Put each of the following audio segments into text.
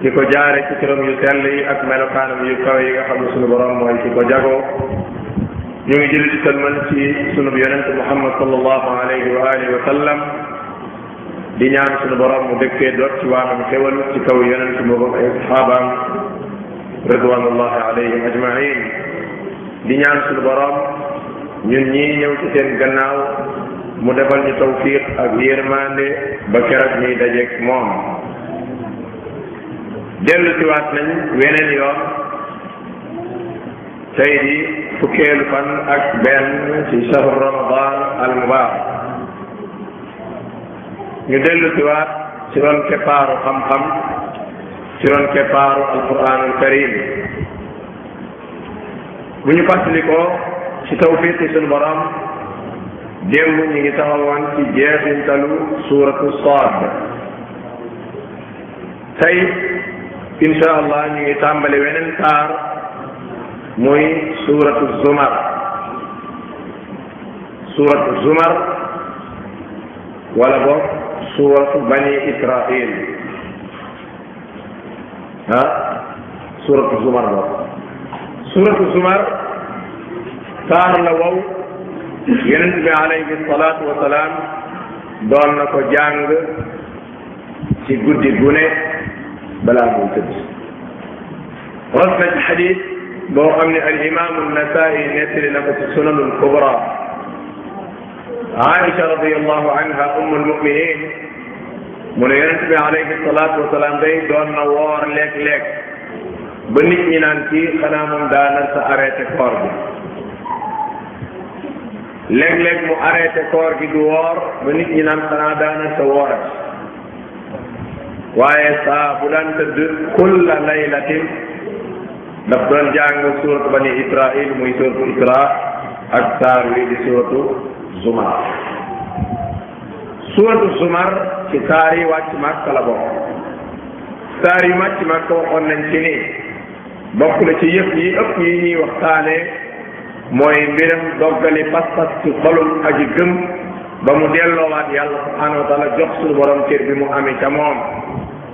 di ko jaare ci turam yu sell yi ak melokaanam yu kawe yi nga xam ne sunu borom mooy ci ko jagoo ñu ngi jëli di sëlmal ci sunu yonent muhammad sallallahu alayhi wa alihi wa sallam di ñaan sunu borom mu dëkkee doot ci waamam xewal ci kaw yonent boobu ay saxaabaam ridwanullahi alayhim ajmain di ñaan sunu borom ñun ñii ñëw ci seen gannaaw mu defal ñu tawfiq ak yërmande ba keroog ñuy dajeeg moom dellu si waat nañ weneen yoon tey di fukkeelu fan ak benn ci shahru ramadan al mubarak ñu dellu si waat ci ron keppaaru xam-xam ci ron keppaaru alquran al karim bu ñu fàttalikoo ci tawfiqi sunu borom démb ñu ngi taxawoon ci jeexintalu suuratu Saad tey incha allah ñu ngi tàmbali weneen saar muy suuratu Zumar suuratu Zumar wala boog suuratu Bani Israil ah suratu zumar la suratu zumar saar la wow yonent bi alayhi salaatu wa salaam doon na ko jàng ci guddi gu ne balaa muy tëdd ros na ci xadis boo xam ne al imaamu nasaayi nettali na ko ci sunanul kubra Aïcha radiyallahu anha ummul muminin mu ne yonent bi alayhi salaatu wasalaam day doon na woor léeg-léeg ba nit ñi naan ci xanaa moom daana sa arrêté koor bi léeg-léeg mu arrêté koor gi du woor ba nit ñi naan xanaa daana sa woorat waaye saa bu daan tëdd kulla laylatin daf doon jàng suuratu bani israil muy suuratu isra ak saar wi di suuratu zumar suuratu zumar ci saar yi wàcc màkk la bokk saar yi wàcc màkk waxoon nañ ci ni bokk na ci yëpp yi ëpp yi ñuy waxtaane mooy mbiram doggali pas-pas ci xolum aji gëm ba mu delloowaat yàlla subhanahu wa taala jox suñu borom cër bi mu amee ca moom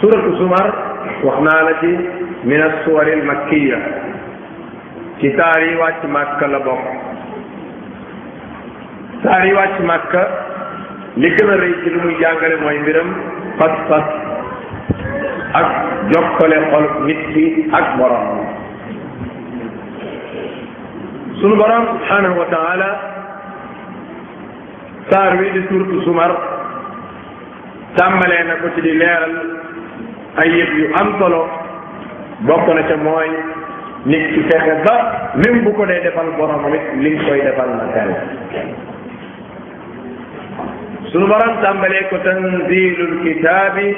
suratu sumar wax naa la ci min assuwari almakkiya ci taar yi wàcc màkka la bokk taar yi wàcc màkka li gën a rëy ci lu muy jàngale mooy mbiram pas-pas ak jokkale xol nit ki ak borom sunu borom subhanahu wa taala saar wi di surtu sumar tàmbalee na ko ci di leeral ay yëf yu am solo bokk na ca mooy nit ki fexe ba même bu ko dee defal boromam it li nga koy defal na sell sunu borom tàmbalee ko tanzilul kitaabi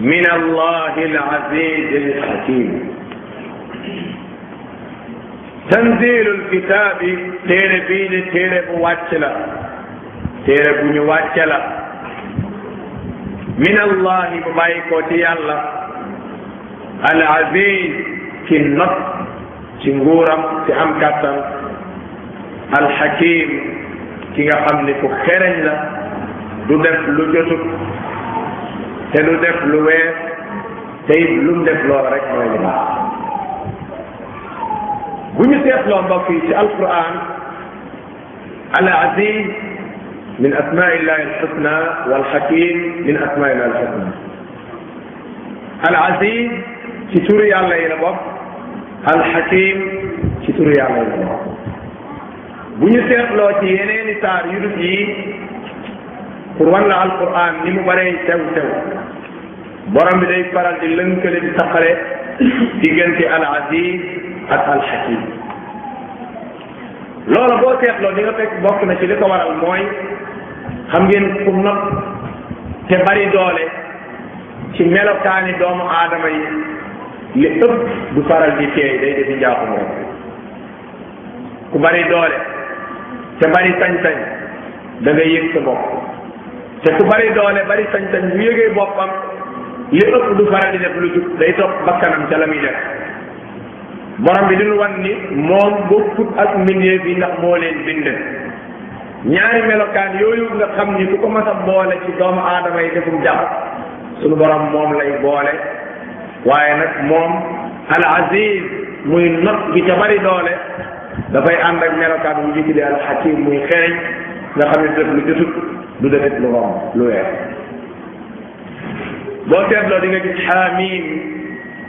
min allahi al aziz al hakim tanzilul kitaabi téere bii di téere bu wàcc la téere bu ñu wàcce la min allahi bu bàyyi koo ci yàlla al aziz ki not ci nguuram ci am kàttan al hakim ki nga xam ni ku xereñ la du def lu jotut te du def lu wees te it lu mu def loola rek mooy li baax bu ñu seetloo mbokk yi ci alquran al aziz min asmaillahi alxusna wal xakim min asmaillahi alxusna al aziz ci turu yàlla yi la bokk al xakim ci turu yàlla yi la bokk bu ñu seetloo ci yeneeni saar yu dul yi pour wan la alquran ni mu baree tew tew borom bi day faral di lënkale di taqale diggante al aziz ak al xakim loola boo seetloo di nga fekk bokk na ci li ko waral mooy xam ngeen ku not te bari doole ci melokaani doomu aadama yi li ëpp du faral di teey day defi njaaxum rek ku bari doole te bari sañ-sañ da nga yëg sa bopp te ku bari doole bari sañ-sañ bu yëgee boppam li ëpp du faral di def lu jub day topp bakkanam ca la muy def borom bi duñu wan ni moom bokkut ak mbindeef yi ndax moo leen bind ñaari melokaan yooyu nga xam ni ku ko mas a boole ci doomu aadama yi defum jabar suñu borom moom lay boole waaye nag moom al aziz muy not gi ca bari doole dafay ànd ak melokaan bu njëkk di al hakim muy xereñ nga xam ne def lu jotut du defit lu romb lu weer boo seetloo di nga gis xaamim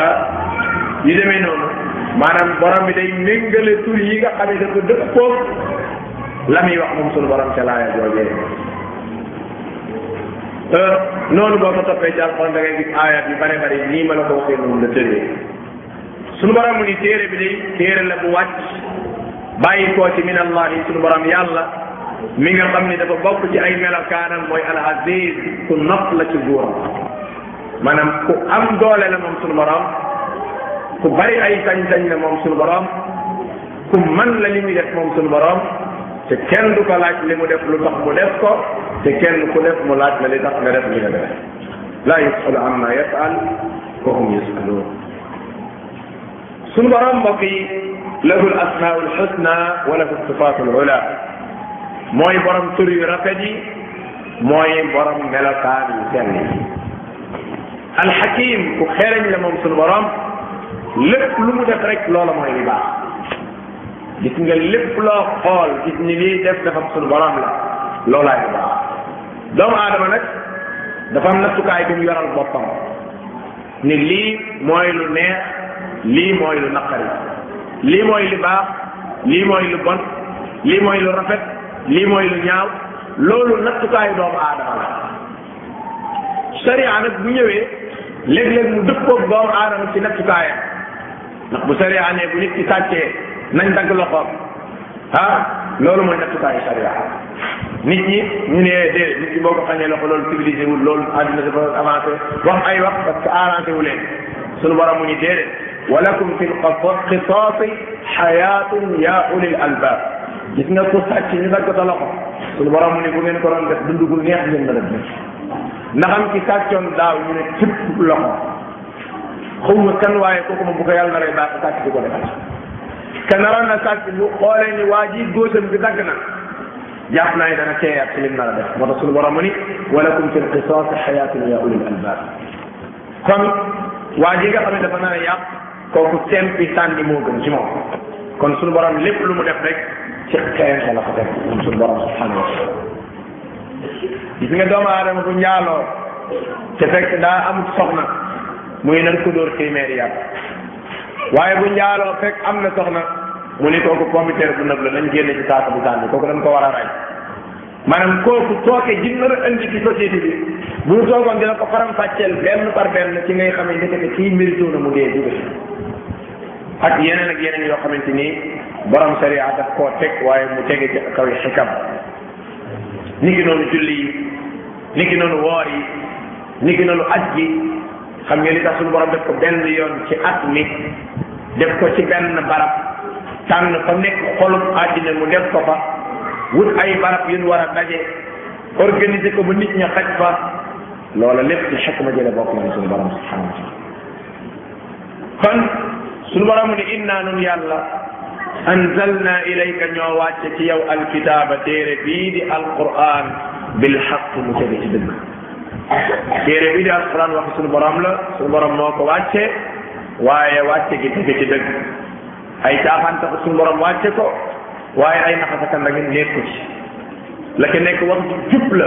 ah yu demee noonu maanaam borom bi day méngale tur yi nga xam ne dafa dëppoo la muy wax moom sunu borom ca laaya joojee noonu boo ko toppee ci alxuraan da ngay gis aayaat yu bare bare nii ma la ko waxee noonu la tëddee sunu borom mu ni téere bi day téere la bu wàcc bàyyi koo ci min allah yi sunu borom yàlla mi nga xam ni dafa bokk ci ay melokaanam mooy al aziz ku nopp la ci nguuram maanaam ku am doole la moom sunu borom ku bari ay sañ-sañ la moom sunu borom ku man la li muy def moom sunu borom te kenn du ko laaj li mu def lu tax mu def ko te kenn ku def mu laaj la li tax nga def li nga def laa yusalu amma yafal wa hum yusaluun suñu borom mbokk yi lahu l asmaau lxusna wa lahu sifaatu lula mooy borom tur yu rafet yi mooy borom melokaan yu sell yi alxakim ku xereñ la moom suñu borom lépp lu mu def rek loola mooy li baax gis nga lépp loo xool gis ni lii def dafa suñu borom la loolaay li baax doomu aadama nag dafa am nattukaay bi mu yoral boppam ni lii mooy lu neex lii mooy lu naqari lii mooy lu baax lii mooy lu bon lii mooy lu rafet lii mooy lu ñaaw loolu nattukaayu doomu aadama la sharia nag bu ñëwee léeg-léeg mu dëppoog doomu aadama ci nattukaayam ndax bu sariya ne bu nit ki sàccee nañ dagg loxoom ah loolu mooy nattukaayu sariya nit ñi ñu ne déedéet nit ki boo ko xañee loxo loolu civilisé wul loolu àddina dafa avancé wax ay wax parce que arrangé wu leen sunu borom mu ñu déedéet walakum fi lqisaasi xayaatun yaa ulil albaab gis nga ku sàcc ñu dagg sa loxo sunu borom mu ne bu ngeen ko doon def dund gu neex ngeen la def ndax am ci sàccoon daaw ñu ne tipp loxo xaw ma kan waaye kooku moom bu ko yàlla naree baax sàcc di ko defal te naroon na sàcc bu xoolee ni waa ji góosam bi dagg na jàpp naa ne dana teeyaat ci lim nar a def moo tax suñu borom mu ni walakum fi lqisaasi xayaatun ya ulil albaab kon waa ji nga xam ne dafa nar a yàq kooku sempi sànni moo gën ci moom kon suñu borom lépp lu mu def rek ci xeexe la ko def moom suñu borom subhanahu wa taala gis nga doomu aadama bu njaaloo te fekk daa am soxna muy nan ko dóor téeméeri yar waaye bu njaaloo fekk am na soxna mu ni kooku comité bu nëb la nañ génne ci saako bu tànn kooku dañ ko war a rey maanaam kooku tooke ji nar a indi ci société bi bu ñu toogoon dina ko faram fàcceel benn par benn ci ngay xamee ndekete kii mérité na mu dee jóge ak yeneen ak yeneen yoo xamante ni borom sariya daf koo teg waaye mu tege ci kaw xikam ni ngi noonu julli yi ni ngi noonu woor yi ni ngi noonu aj gi xam ngeen li tax suñu borom def ko benn yoon ci at mi def ko ci benn barab tànn fa nekk xolum àddina mu def ko fa wut ay barab yu ñu war a daje organiser ko ba nit ña xaj fa loola lépp ci xekk ma jële bokk na suñu borom subhanahu wa taala kon suñu borom ni inna nun yàlla anzalna ilayka ñoo wàcce ci yow alkitaaba téere bii di alquran bil xaq mu tege ci dëgg téere bii di alquran wax suñu borom la suñu borom moo ko wàcce waaye wàcce gi tege ci dëgg ay caaxaan tax suñu borom wàcce ko waaye ay naxasakan la ngeen nekku ci la ke nekk wax jub la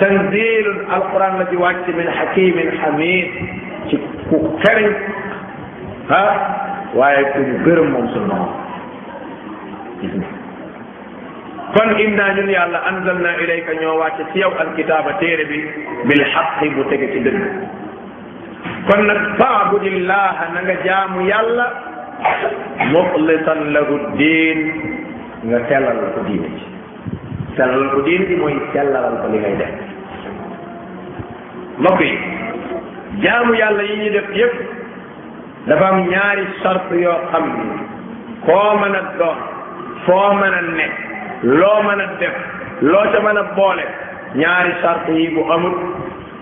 tanzilun alquran la ci wàcc min hakimin hamid ci ku xereñ ah waaye ku ñu gërëm moom sunu borom gis nga kon inna ñun yàlla anzalna ilayka ñoo wàcce ci yow alkitaaba téere bi bil xaqi bu tege ci dëgg kon nag faabudillaha na nga jaamu yàlla muxlisan lahu diin nga sellal ko diine ci sellalal ko diine ji mooy sellalal ko li ngay def mbokk yi jaamu yàlla yi ñu def yépp dafa am ñaari sart yoo xam ni koo mën a doon foo mën a nekk loo mën a def loo ca mën a boole ñaari sart yi bu amul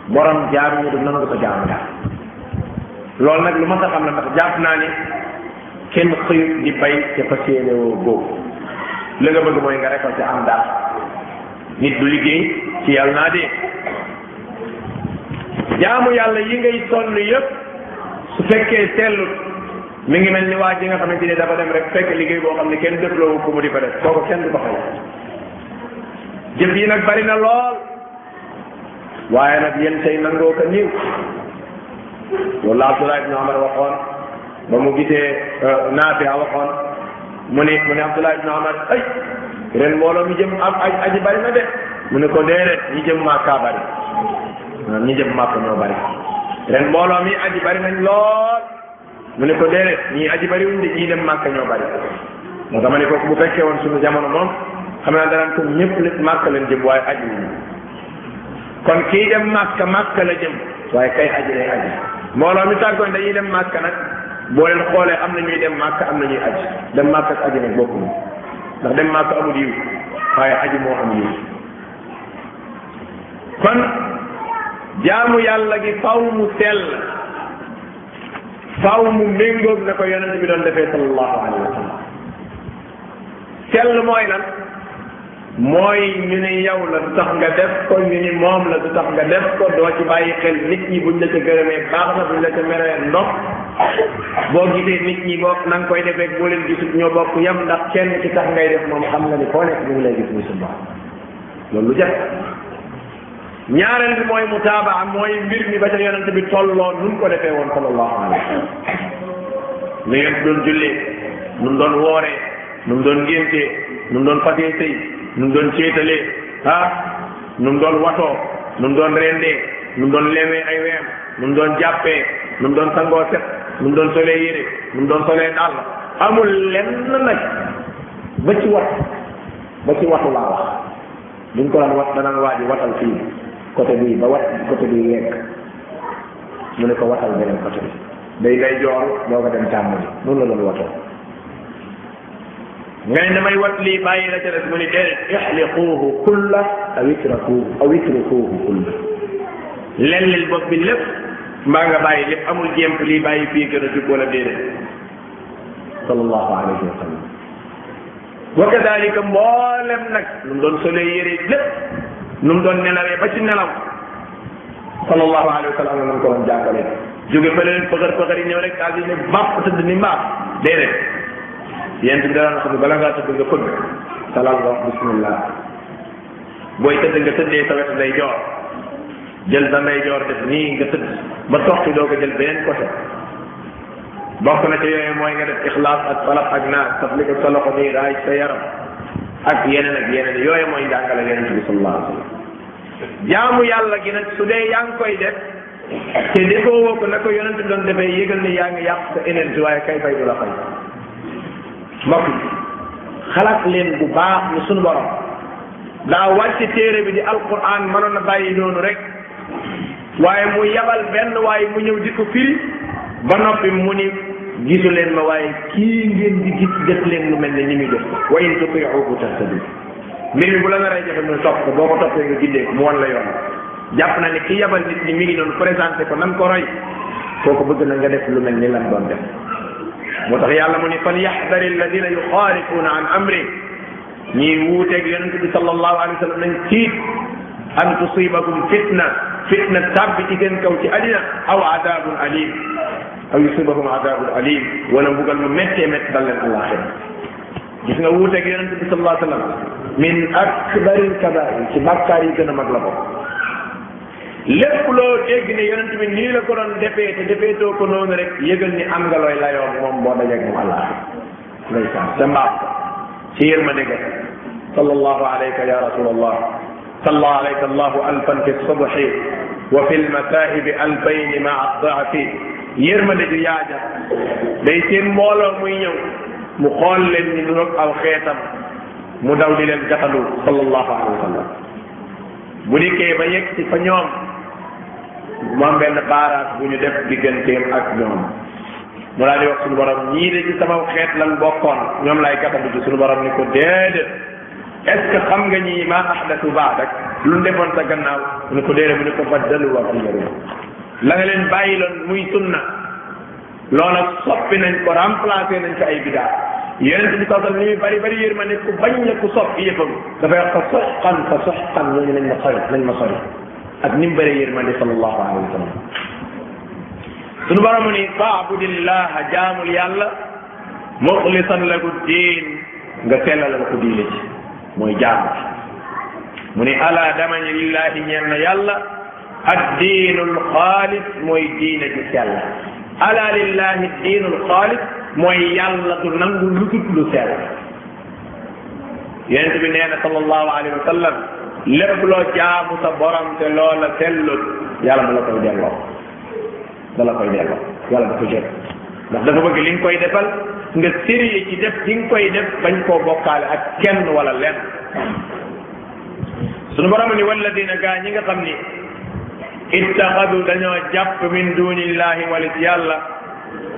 borom jaam ñu du nangu ko jaamu yàlla loolu nag lu ma sa xam ne ndax jàpp naa ni kenn xëyut di bay te fas yéene woo góob la nga bëgg mooy nga récolté am daal nit du liggéey ci yàlla naa dee jaamu yàlla yi ngay sonn yëpp su fekkee sellut mi ngi mel ni waa ji nga xamante ni dafa dem rek fekk liggéey boo xam ne kenn defloowu ko mu di ko def kooku kenn du ko fay jëf yi nag bari na lool waaye nag yéen tey nangoo ko niiw loolu la Abdullah ibn Omar waxoon ba mu gisee Naafiya waxoon mu ne mu ne Abdullah ibn Omar ay ren mbooloo mi jëm am aj aji bari na de mu ne ko déedéet ñi jëm Makka bari ñi jëm Makka ñoo bari ren mbooloo mi aji bari nañ lool mu ne ko déedéet ñii aji bari wuñ de ñii dem màkka ñoo bari moo tax ma ne ko bu fekkee woon suñu jamono moom xam naa danaan ko ñëpp lépp màkka lañ jëm waaye aji wuñu kon kii dem màkka màkka la jëm waaye kay aji lay aji mbooloo mi tàggoon dañuy dem màkka nag boo leen xoolee am na ñuy dem màkka am na ñuy aji dem màkka ak aji nag bokkuñu ndax dem màkka amul yiw waaye aji moo am yiw kon jaamu yàlla gi faw mu sell faaw mu méngoog na ko yonent bi doon defee sallallahu alayhi wa sallam sell mooy lan mooy ñu ni yow la du tax nga def ko ñu ni moom la du tax nga def ko doo ci bàyyi xel nit ñi buñ la ca gërëmee baax na buñ la ca meree ndox boo gisee nit ñi boo na nga koy defee boo leen gisut ñoo bokk yam ndax kenn ci tax ngay def moom xam nga ni koo nekk ñu ngi lay gis muy suñu loolu lu jafe ñaareel bi mooy mutaabaa mooy mbir mi ba ca yonent bi tolloo nu mu ko defee woon sallallahu alayhi wa sallam nu yonent doon jullee nu mu doon wooree nu mu doon ngéntee nu mu doon fasee sëy nu mu doon céetalee ah nu mu doon watoo nu mu doon rendee nu mu doon leemee ay weem nu mu doon jàppee nu mu doon sangoo set nu mu doon solee yére nu mu doon solee dàll amul lenn nag ba ci wat ba ci watu laa wax buñ ko daan wat danaan waa ji watal fii côté bii ba wat côté bii yegg mu ne ko watal beneen côté bi day day joor doo ko dem càmm ji noonu la doon watoo nga ne damay wat lii bàyyi la ca des mu ni déedéet ixliquuhu kulla aw itrakuuhu aw itrakuuhu kulla lellil bopp bi lépp mbaa nga bàyyi lépp amul jéem lii bàyyi fii gën a jub wala déedéet sallallahu alayhi wa sallam wa kadalika mboolem nag nu mu doon solee yére lépp nu mu doon nelawee ba ci nelaw sallallahu alayhi wa sallam la ko doon jàngale jóge fa leen pëxër pëxër yi ñëw rek daal di ne bàpp tëdd ni mbaam déedéet yéen bi daan xam ne bala ngaa tëdd nga fëgg salal wax bismillah booy tëdd nga tëddee sa wetu day joor jël sa ndeyjoor def nii nga tëdd ba toxti doo ko jël beneen côté bokk na ci yooyu mooy nga def ixlaas ak falaq ak naas taf li ko sa loxo nii raay sa yaram ak yeneen ak yeneen yooyu mooy njàngale yonente bi sallallahu alayhi wa sallam jaamu yàlla gi nag su dee yaa ngi koy def te defoo woo ko na ko yonente doon defee yëgal ne yaa ngi yàq sa énergie waaye kay fay du la fay mbokk xalaat leen bu baax ni sunu borom daa wàcce téere bi di alquran mënoon a bàyyi noonu rek waaye mu yabal benn waaye mu ñëw di ko firi ba noppi mu ni gisu leen ma waaye kii ngeen di gis def leen lu mel ne ni muy def wa in tutiuhu tahtadu mbir mi bu la naree jafe mu topp ko boo ko toppee nga gindee ko mu wan la yoon jàpp na ne ki yabal nit ñi mi ngi doon présenté ko nan ko roy kooku bëgg na nga def lu mel ni lan doon def moo tax yàlla mu ni fal yaxdari alladina yuxaalifuuna an amri ñii wuuteeg yonente bi sallallahu alayhi wa sallam nañ tiit an tusibakum fitna fitna tàbbi ci seen kaw ci adina aw adabun alim aw yusibahum adabun alim wala mbugal mu méttee métt dal leen àllaaxira gis nga wuuteeg yonente bi sallallahu alayhi wa sallam min akbaril kabair ci bàkkaar yi gën a mag la bokk lépp loo dégg ne yonent bi nii la ko doon defee te defee too ko noonu rek yëgal ni am nga looy layoon moom boo dajeeg moom àllaaxira ndeysaan ca mbaax ci yërmande ga sallallahu alayka ya rasulallah salla alayka allahu alfan fi subhi wa fi lmasaa'i bi alfayni maa daafi yërmande ju yaaja day seen mbooloo muy ñëw mu xool leen ñu nuroog aw xeetam mu daw di leen gatalu sallallahu alayhi wa sallam bu dikkee ba yegg ci fa ñoom moom benn baaraas bu ñu def digganteem ak ñoom mu daal di wax suñu borom ñii de ci sama xeet lan bokkoon ñoom laay gàttandu ci suñu borom ni ko déedéet est ce que xam nga ñi ma ahdatu baadak lu ñu defoon sa gannaaw mu ne ko déedéet mu ne ko baddalu wa xayyaru la nga leen bàyyi loon muy sunna loola soppi nañ ko remplacé nañ ko ay bidaa yonent bi sallallahu alayhi wasallam li muy bari bari yërmande ku bañ la ku soppi yëfam dafay wax fa soxqan fa soxqan ñooñu nañ ma sori nañ ma sori ak ni mu bëree yërmande sallallahu alayhi wa sallam sunu borom ni faabudillaha jaamul yàlla muxlisan lahu diin nga sellalal ko diine ci mooy jaamu ci mu ni ala damañ lillahi ñeen na yàlla ak diinul xaalis mooy diine ju sell ala lillahi diinul xaalis mooy yàlla du nangu lu dul lu sell yonent bi nee na sallallahu alayhi wa sallam lépp loo jaamu sa borom te loola sellul yàlla da la koy delloo da la koy delloo yàlla da ko jël ndax dafa bëgg li nga koy defal nga sérieux ci def li nga koy def bañ koo bokkaale ak kenn wala lenn sunu borom ni walladina gaa ñi nga xam ni ittaxadu dañoo jàpp min dunillahi walit yàlla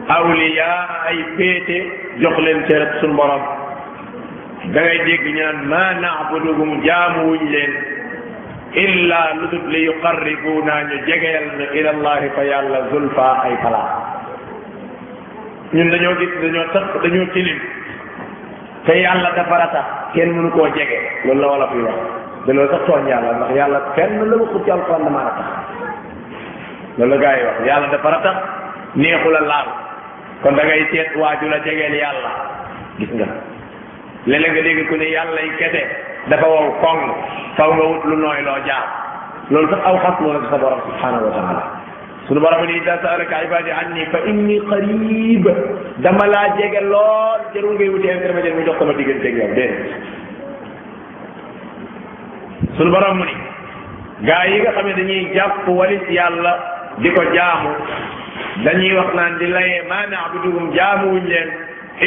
awliya ay péete jox leen cër suñu borom da ngay dégg ñu naan ma naabuduhum jaamuwuñ leen illa lu dul li yuqarribuna ñu jegeel na ila allahi fa yàlla zulfa ay palaas ñun dañoo gis dañoo tax dañoo tilim te yàlla dafa rata kenn mënu koo jege loolu la wolof yi wax da loolu sax tooñ yàlla ndax yàlla fenn la waxut ci alquran damaa rata loolu la gaa yi wax yàlla dafa ratax neexu la laal kon da ngay seet waaju la jegeel yàlla gis nga léeg-léeg nga dégg ku ne yàlla yi kese dafa wow koŋ faw nga wut lu nooy loo jaar loolu sax aw xas loolu sa borom subhanahu wa taala sunu borom ni ida saalaka ibadi anni fa inni qarib dama laa jege lool jarul ngay wuti intermédiaire mu jox sama diggante ak yow déedéet sunu borom mu ni gaa yi nga xam ne dañuy jàpp walis yàlla di ko jaamu dañuy wax naan di layee ma naabuduhum jaamuwuñ leen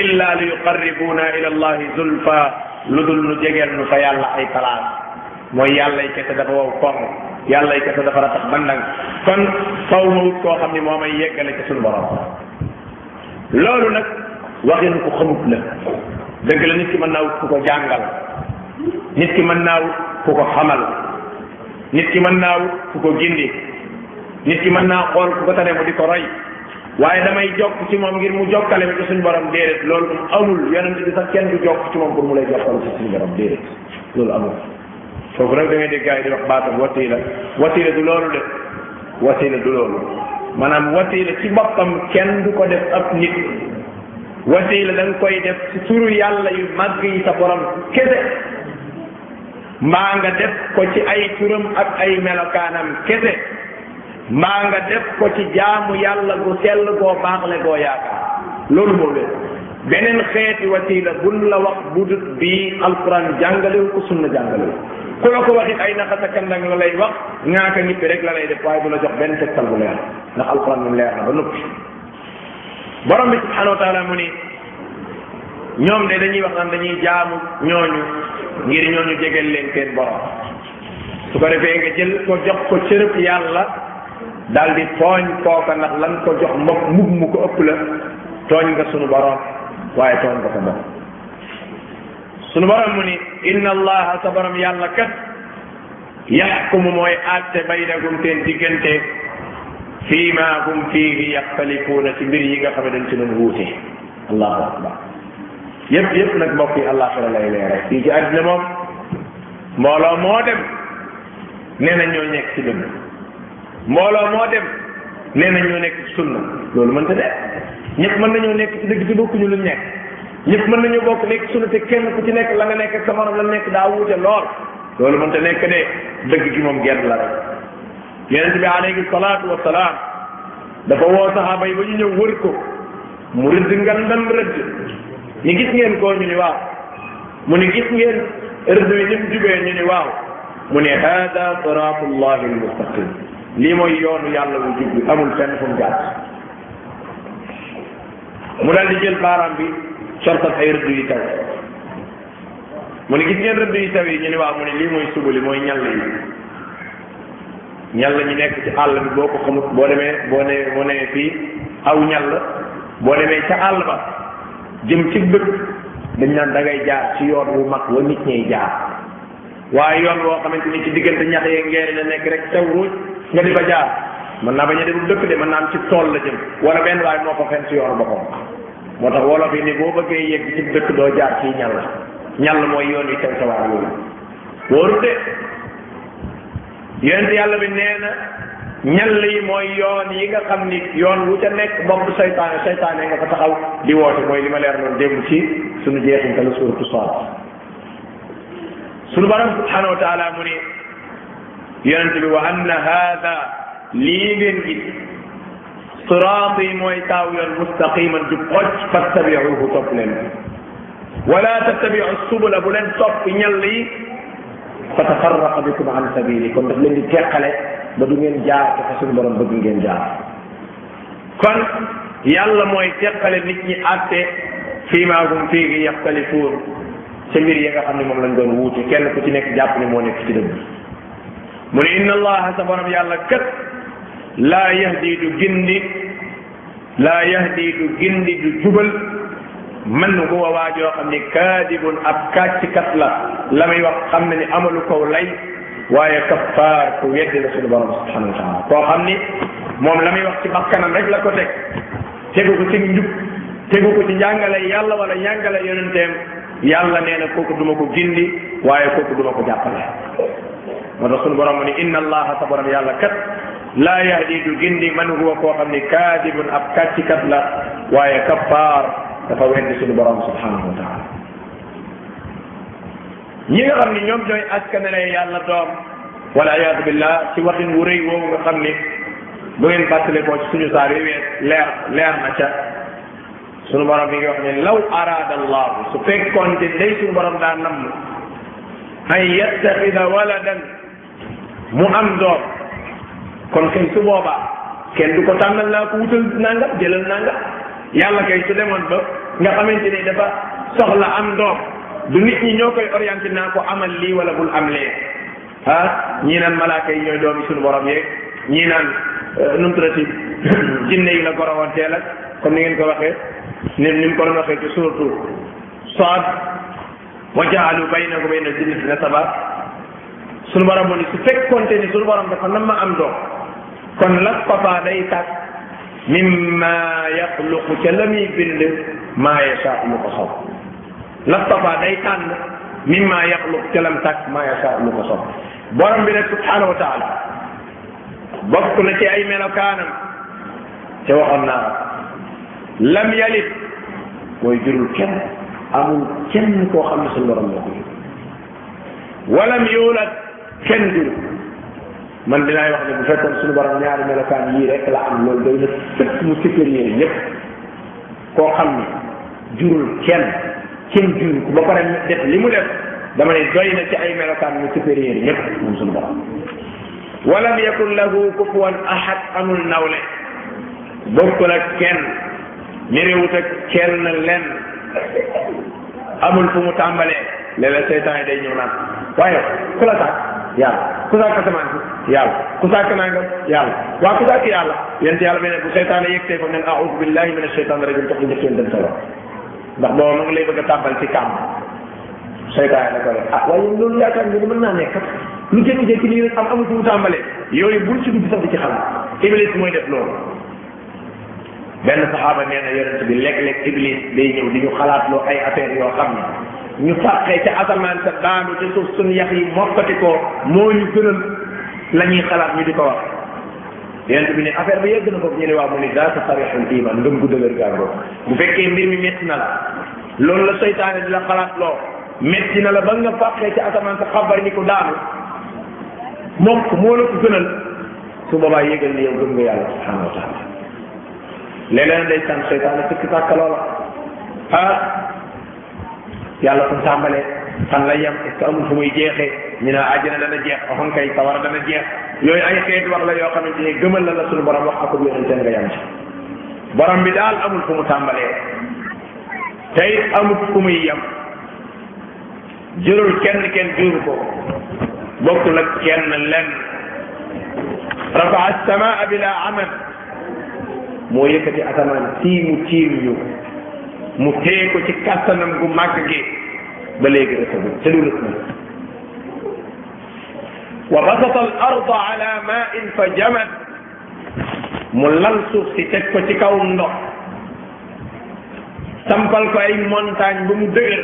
illa li yuqarribuna ila allahi zulfa lu dul nu jegeel nu fa yàlla ay palaas mooy yàlla yi kese dafa wow koŋ yàlla yi kese dafa ratax bandang kon faw ma wut koo xam ni moo may yeggale ci sunu borom loolu nag waxin ko xamut la dëgg la nit ki mën naa wut ku ko jàngal nit ki mën naa wut ku ko xamal nit ki mën naa wut ku ko gindi nit ki mën naa xool ku ko tane mu di ko roy waaye damay jokk ci moom ngir mu jokkale mi ci suñu borom déedéet loolu amul yonent bi sax kenn du jokk ci moom pour mu lay jokkal ci suñu borom déedéet loolu amul foofu nag da ngay dégg gars yi di wax baatam watiila watiila du loolu de watiila du loolu maanaam watiila ci boppam kenn du ko def ab nit watiila da nga koy def ci turu yàlla yu màgg yi sa borom kese mbaa nga def ko ci ay turam ak ay melokaanam kese mbaa nga def ko ci jaamu yàlla gu sell goo baaxle goo yaakaar loolu moo wér beneen xeeti wasiila buñ la wax budut bii alquran jàngalewu ko sunna jàngalewu ku la ko waxit ay naxa sa kandang la lay wax ñaaka ñippi rek la lay def waaye du la jox benn tegtal bu leer ndax alquran moom leer na ba noppi borom bi subhanahu wa taala mu ni ñoom de dañuy wax naan dañuy jaamu ñooñu ngir ñooñu jegel leen seen borom su ko defee nga jël ko jox ko cërëb yàlla daal di tooñ kooka ndax lan ko jox moom mub mu ko ëpp la tooñ nga sunu borom waaye tooñ nga ko moom sunu borom mu ni inna allaha sa borom yàlla kat yaxkumu mooy àtte baynakum seen diggante fii ma hum fiihi yaxtalifuuna ci mbir yi nga xam ne dañ ci doon wuute allahu akbar yëpp yëpp nag mbokk yi àllaaxira lay leere fii ci àddina moom mbooloo moo dem nee na ñoo nekk ci dëgg mbooloo moo dem nee na ñoo nekk ci sunna loolu mënta de ñëpp mën nañoo nekk ci dëgg te bokkuñu luñ nekk ñëpp mën nañu bokk nekk sunna te kenn ku ci nekk la nga nekk ak sa morom la nekk daa wuute lool loolu mënta nekk de dëgg gi moom genn la rek yonente bi alayhi salaatu wa salaam dafa woo saxaaba yi ba ñu ñëw wër ko mu rëdd ngandam rëdd ñu gis ngeen koo ñu ni waaw mu ne gis ngeen rëdd wi ni mu jubee ñu ni waaw mu ne hada siratullahi almustaqim lii mooy yoonu yàlla wu jub bi amul fenn fu mu gàtt mu daal di jël baaraam bi sortal ay rëdd yu taw mu ne gis ngeen rëdd yu taw yi ñu ne waaw mu ne lii mooy subali mooy ñal yi ñal la ñu nekk ci àll bi boo ko xamut boo demee boo nee boo nee fii aw ñal la boo demee ca àll ba jëm ci dëkk dañ naan da ngay jaar ci yoon wu mag wa nit ñiy jaar waaye yoon woo xamante ni ci diggante ñax yee ngeeri la nekk rek taw ruuj nga di fa jaar mën naa bañ a dem dëkk de mën naa am ci tool la jëm wala benn waaye moo ko fen si yoon boppam moo tax wolof yi ni boo bëggee yegg ci dëkk doo jaar ci ñal la ñal mooy yoon wi taw sa waar yooyu wóorut de yonent yàlla bi nee na ñal yi mooy yoon yi nga xam ni yoon wu ca nekk bopp seytaane seytaane nga fa taxaw di woote mooy li ma leer noonu démb ci suñu jeexintalu suuratu Saad suñu borom subhanahu wa taala mu ni yonent bi wa anna haada lii ngeen gis siraati mooy taaw yoon mustaqiman jub xoj fattabiuhu topp leen wala tattabiu subula bu leen topp ñal yi fa tafarraqa bikum an sabili kon daf leen di teqale ba du ngeen jaar te fa suñu borom bëgg ngeen jaar kon yàlla mooy teqale nit ñi àtte fii maa hum fiihi yaxtalifuun ca mbir yi nga xam ne moom lañ doon wuute kenn ku ci nekk jàpp ne moo nekk ci dëgg mu ne inna allaha sa borom yàlla kat laa yahdi du gindi laa yahdi du gindi du jubal man huwa waa joo xam ni kaadibun ab kàcckat la la muy wax xam na ni amalu kow lay waaye kaffaar ku weddi la suñu borom subhanahu wa taala koo xam ni moom la muy wax ci bakkanam rek la ko teg tegu ko ci njub tegu ko ci njàngale yàlla wala njàngale yonenteem yàlla nee na kooku duma ko gindi waaye kooku duma ko jàppale moo tax sunu borom mu ne inna allaha sa borom yàlla kat laa yahdi du gindi man huwa koo xam ni kaadibun ab kàccikat la waaye kaffaar dafa weddi sunu borom subhanahu wa taala ñi nga xam ni ñoom ñooy askanale yàlla doom wala ayaadu billah ci waxin wu rëy woowu nga xam ni bu ngeen fàttalikoo ci suñu saar yi leer leer na ca sunu borom mi ngi wax ne law araada allahu su fekkoon te day sunu borom daa namm an yattaxida waladan mu am doom kon kay su boobaa kenn du ko tànnal naa ko wutal nangam jëlal nangam yàlla kay su demoon ba nga xamante ni dafa soxla am doom du nit ñi ñoo koy orienté naa ko amal lii wala bul am lee ah ñii naan malaaka yi ñooy doomi suñu borom yeeg ñii naan nu mu tuddati jinne yi la gorowanteel ak comme ni ngeen ko waxee ni ni mu ko doon waxee ci suratu Saad wa jaalu baynahu bayna jinnati nasaba suñu borom mu ni su fekkonte ni suñu borom dafa nam ma am doom kon la papa day tàkk mimma yaxluqu ca la muy bind maa yashaa lu ko xaw lastafa day tànn mimma yaxluq ca lam sàkk ma yasha lu ko sopp borom bi nag subhanahu wa taala bokk na ci ay melokaanam te waxoon naa lam yalit mooy jurul kenn amul kenn koo xam ne suñu borom moo ko jur walam yuulat kenn jur man dinaay wax ne bu fekkoon suñu borom ñaari melokaan yii rek la am loolu doy na sëkk mu supérieur ñëpp koo xam ni jurul kenn kenn juru ko ba pare def li mu def dama ne doy na ci ay melokaan mu supérieur ñëpp moom suñu borom walam yakun lahu kufuwan ahad amul nawle bokkul ak kenn ñerewut ak kenn lenn amul fu mu tàmbalee léeg-léeg seytaan yi day ñëw naan waaye ku la sàkk yàlla ku sàkk asamaan si yàlla ku sàkk nangam yàlla waa ku sàkk yàlla yent yàlla bi ne bu seytaan yi yëgtee ko neen aoudu billahi min asheytan rajim tax ñu def seen dem solo ndax booba ma ngi lay bëgg a tàmbal ci kàmm seytaan yi da ko def ah waaye yéen loolu yaakaar nga ni mën naa nekk lu jëkki-jëkki nii rek am amul fu mu tàmbalee yooyu bul ci dugg sax di ci xalaat iblis mooy def loolu benn saxaaba nee na yonent bi léeg-léeg iblis day ñëw di ñu xalaat loo ay affaire yoo xam ne ñu fàqee ca asamaan sa daanu ca suuf suñu yax yi mokkati ko moo ñu gënal la ñuy xalaat ñu di ko wax yonent bi ne affaire bi yegg na foofu ñu ne waaw mu ni daa sa sarixul iman ngëm gu dëgër gàngoo bu fekkee mbir mi métti na la loolu la seytaane di la xalaat loo métti na la ba nga fàqee ca asamaan sa xabar ni ko daanu moom moo la ko gënal su boobaa yëgal ni yow gëm nga yàlla subhanahu wa taala léeg-léeg day tànn seytaane sikki sàkk loola ah yàlla fu mu tàmbalee fan la yem est-ce que amul fu muy jeexee ñu ne àjjana dana jeex waxoon kay sawara dana jeex yooyu ay xeeti wax la yoo xamante ni gëmal la la suñu borom wax ak yonente nga yem ci borom bi daal amul fu mu tàmbalee tey amul fu muy yem jurul kenn kenn juru ko bokkul ak kenn lenn rafa assamaa bila amal moo yëkkati asamaan sii mu tiim ñu mu téye ko ci kàttanam gu màgg gi ba léegi rësagul te du rës na wa basata al arda ala main fa jamat mu lal suuf si teg ko ci kaw ndox sampal ko ay montagne ba mu dëgër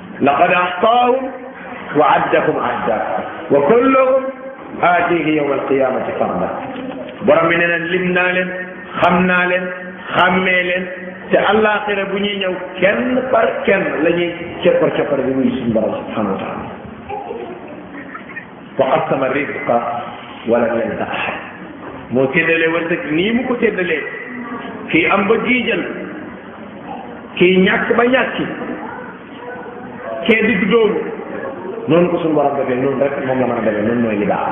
laqad ahsaahum wa addahum adda wa kulluhum aatihi yawma alqiyamati farda borom bi nee na lim naa leen xam naa leen xàmmee leen te àllaaxira bu ñuy ñëw kenn par kenn la ñuy coppar coppar bi muy suñu borom subhanahu wa taala wa qasama rizqa wala yansa ahad moo séddalee wërsëg nii mu ko séddalee kii am ba giijal kii ñàkk ba ñàkki kee digg doomu noonu ko suñu borom defee noonu rek moom la mën a defee noonu mooy li baax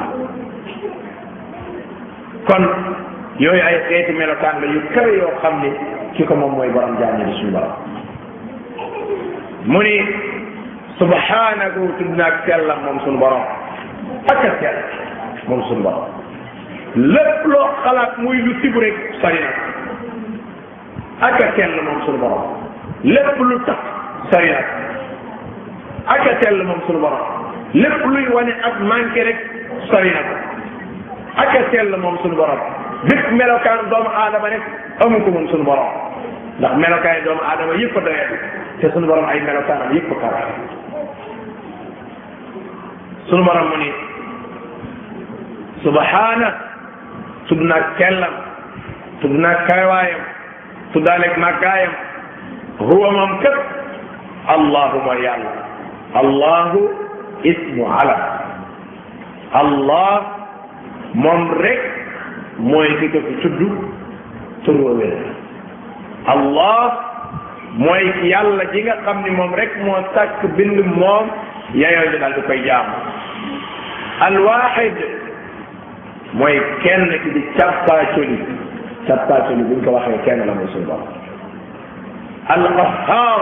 kon yooyu ay xeeti melokaan la yu kawe yoo xam ni ki ko moom mooy borom jaam ñi di suñu borom mu ni subhanahu tudd naag sellam moom sunu borom ak a sell moom sunu borom lépp loo xalaat muy lu sibu rek sori na ak a sell moom sunu borom lépp lu tax sori na ak a sell moom sunu borom lépp luy wane ak manqué rek sori na ak a sell moom sunu borom bépp melokaan doomu aadama rek amu ko moom sunu borom ndax melokaay doomu aadama yëpp a doyati te sunu borom ay melokaanam yëpp a kawe sunu borom mu ni subhaana tudd naa kellam tudd naa kawaayam tuddaaleeg màggaayam huwa moom kat allahu mooy yàlla allahu ismu alam allah moom rek mooy ki ko fi tudd tur wa wér allah mooy yàlla ji nga xam ni moom rek moo sàkk bind moom yayoo ji daal di koy jaamu alwaxid mooy kenn ki di càppaacoli càppaacoli buñ ko waxee kenn la mooy suñu borom alqahar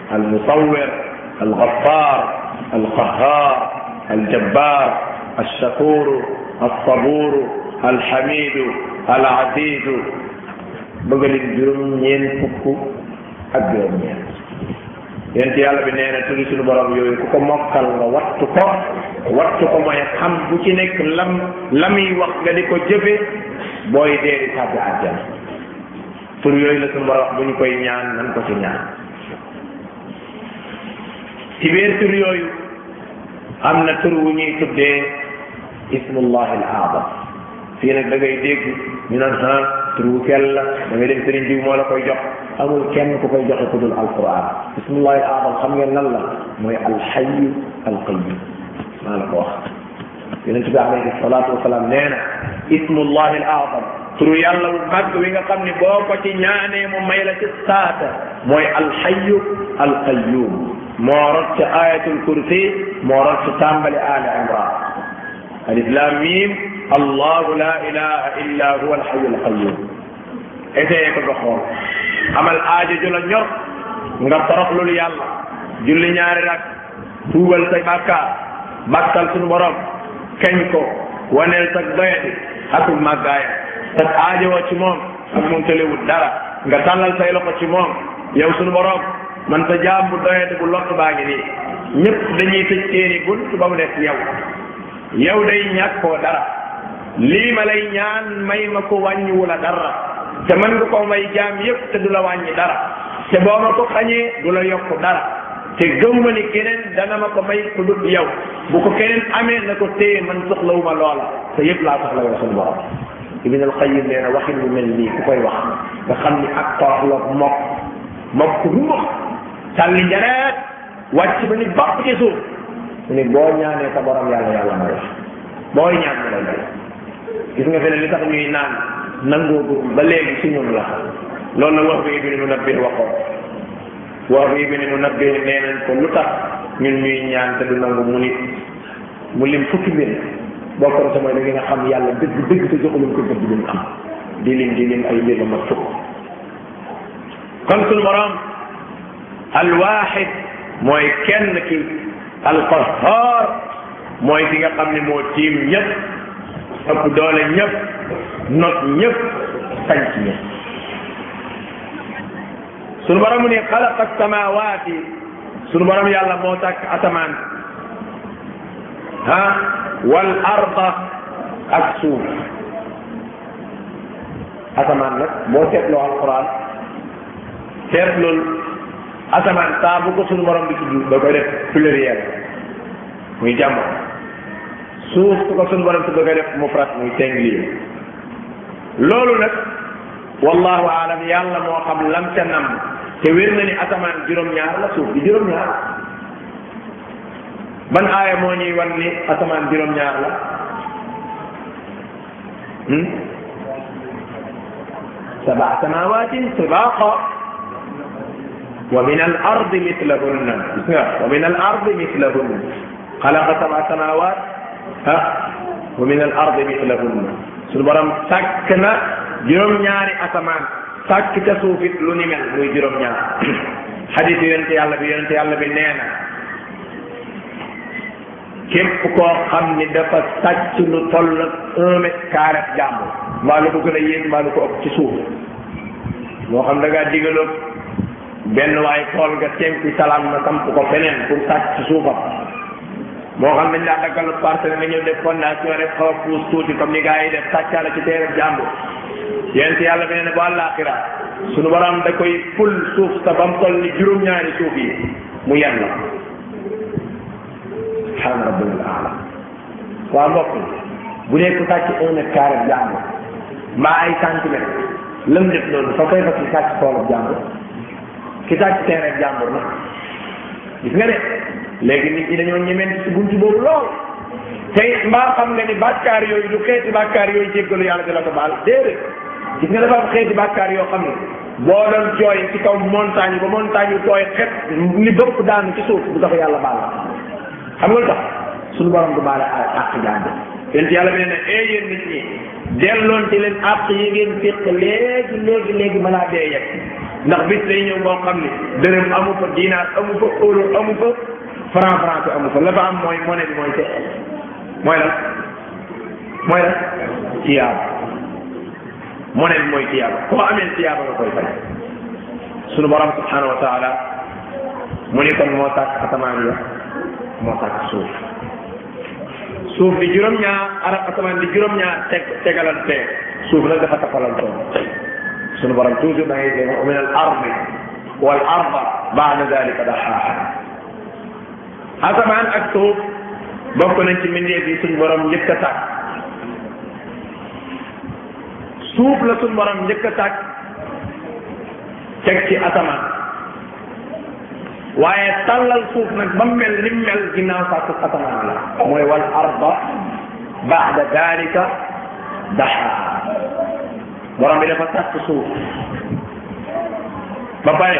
al musawwir al ghaffar al qahhar al jabbar al shakur al sabur al hamid al aziz bëgg lim juróom ñeent fukk ak juróom ñeent yent yàlla bi nee na tuddi suñu borom yooyu ku ko mokkal nga wattu ko wattu ko mooy xam bu ci nekk lam la muy wax nga di ko jëfe booy dee di tàbbi àjjana tur yooyu la suñu borom bu ñu koy ñaan nan ko ci ñaan ci biir tur yooyu am na tur wu ñuy tuddee ismullahi al aadam fii nag da ngay dégg ñu naan ah tur wu sell la da ngay dem sëriñ diw moo la koy jox amul kenn ku koy joxe ku dul alquran ismullahi al aadam xam ngeen lan la mooy alxayu alqayum maa la ko wax yonent bi alayhi salaatu wasalaam nee na ismullahi al azam turu yàlla bu màgg wi nga xam ni boo ko ci ñaanee mu may la ci saata mooy alxayu alqayum moo rot ca ayatul kursi moo rot ca tàmbali ali imran alif lam mim allahu la ilaha illa huwa alxayu alqayum essayé ko nga xool amal aajo ju la ñor nga toroxlul yàlla julli ñaari rak tuubal sa bàkkaar bàkkal suñu borom kañ ko waneel sa doyati ak màggaaya sa aajowoo ci moom ak moom tëlewut dara nga tàllal say loxo ci moom yow suñu borom man sa jaam bu doyati bu lott baa ngi nii ñëpp dañuy tëj seeni bunt ba mu des yow yow day ñàkkoo dara lii ma lay ñaan may ma ko wàññiwu la dara te mën nga ko may jaam yëpp te du la wàññi dara te boo ma ko xañee du la yokk dara te gëm ma ni keneen dana ma ko may ku dul yow bu ko keneen amee na ko téye man soxlawuma loola te yëpp laa soxla yow suñu borom ibn al qayyim nee na waxin lu mel nii ku koy wax nga xam ni ak torox la mokk mokk ku rumax sàlli njareet wàcc ba ni bàpp ci suuf mu ne boo ñaanee sa borom yàlla yàlla may wax booy ñaan mu lay may gis nga feneen li tax ñuy naan nangoo ba léegi si ñun la loolu la wax bi ibn munabbih waxoon waa bii bi ne nu nabbee ni nee nañ ko lu tax ñun ñuy ñaan te du nangu mu nit mu lim fukki mbir bokk na sa mooy da ngeen a xam yàlla dëgg dëgg te joxu leen ko dëgg bi mu am di lim di lim ay mbir la ma fukk kon sunu borom alwaxid mooy kenn ki alqahar mooy ki nga xam ne moo tiim ñëpp ëpp doole ñëpp not ñëpp sañ ci ñëpp sunu borom mu ne xalaqa samawaati sunu borom yàlla moo sàkk asamaan ah wal arda ak suuf asamaan nag boo seetloo alquran seetlul asamaan saa bu ko sunu borom bi tudd da koy def pluriel muy jàmm suuf su ko sunu borom tudd da koy def mufrad muy singulier loolu nag wallahu alam yàlla moo xam lam ca nam te wér na ni asamaan juróom-ñaar la suuf di juróom-ñaar ban aaya moo ñuy wan ni asamaan juróom-ñaar la sabaa samawaatin sibaaqa wa min al ardi mislahunna gis nga wa min al ardi mislahunna xalaqa sama samawaat ah wa min al ardi mislahunna suñu borom sàkk na juróom-ñaari asamaan sàkk ca suuf it lu ni mel muy juróom-ñaar xadis yonente yàlla bi yonente yàlla bi nee na képp koo xam ni dafa sàcc lu toll ak un mètre carré jàmbur mbaa lu ko gën a yéeg mbaa lu ko ëpp ci suuf moo xam da ngaa digaloog benn waay tool nga tenku salaam na samp ko feneen pour sàcc ci suufam moo xam dañ laa daggal parcelle nga ñëw def fondation rek xaw a puus tuuti comme ni gars yi def sàccaale ci teereb jàmbur yéen si yàlla beneen bu àllaaxira suñu borom da koy ful suuf sa ba mu toll ni juróom-ñaari suuf yi mu yenn la subhaana rabbina al aala waa mbokk bu dee ku sàcc un mètre carré jàmm mbaa ay centimètre lam def noonu fa koy fa ki sàcc toolub jàmbur ki sàcc terrain jàmbur nag gis nga de léegi nit ñi dañoo ñemeen ci buntu boobu lool tey mbaa xam nga ni bàkkaar yooyu du xeeti bàkkaar yooyu jéggalu yàlla di la ko baal déedéet gis nga dafa am xeeti bàkkaar yoo xam ne boo doon jooy ci kaw montagne ba montagne yu tooy xet ni bëpp daanu ci suuf bu tax yàlla baal la xam nga lu tax suñu borom du baale àq jaam bi yonent yàlla bi nee na ee yéen nit ñi delloon ci leen àq yi ngeen fiq léegi léegi léegi balaa dee yegg ndax bis day ñëw boo xam ne dërëm amu fa dinaar amu fa euro amu fa franc franc amu fa la fa am mooy monnaie bi mooy seet mooy lan mooy lan ci yàlla moo leen mooy tiyaaba koo amee tiyaaba nga koy fay sunu borom subhanahu wa taala mu ni kon moo sàkk asamaan ya moo sàkk suuf suuf di juróom-ñaar arab asamaan di juróom-ñaar teg tegalante suuf nag dafa tafalantoon sunu borom toujours da ngay dégg min al ardi wal arda baada dalika daxaaha asamaan ak suuf bokk nañ ci mbindeef yi suñ borom njëkk a sàkk suuf la suñ borom njëkk a sàkk teg ci asamaan waaye tàllal suuf nag ba mu mel ni mu mel ginnaaw sàkku asamaan la mooy wal arda baada dalika daxa borom bi dafa sàkk suuf ba pare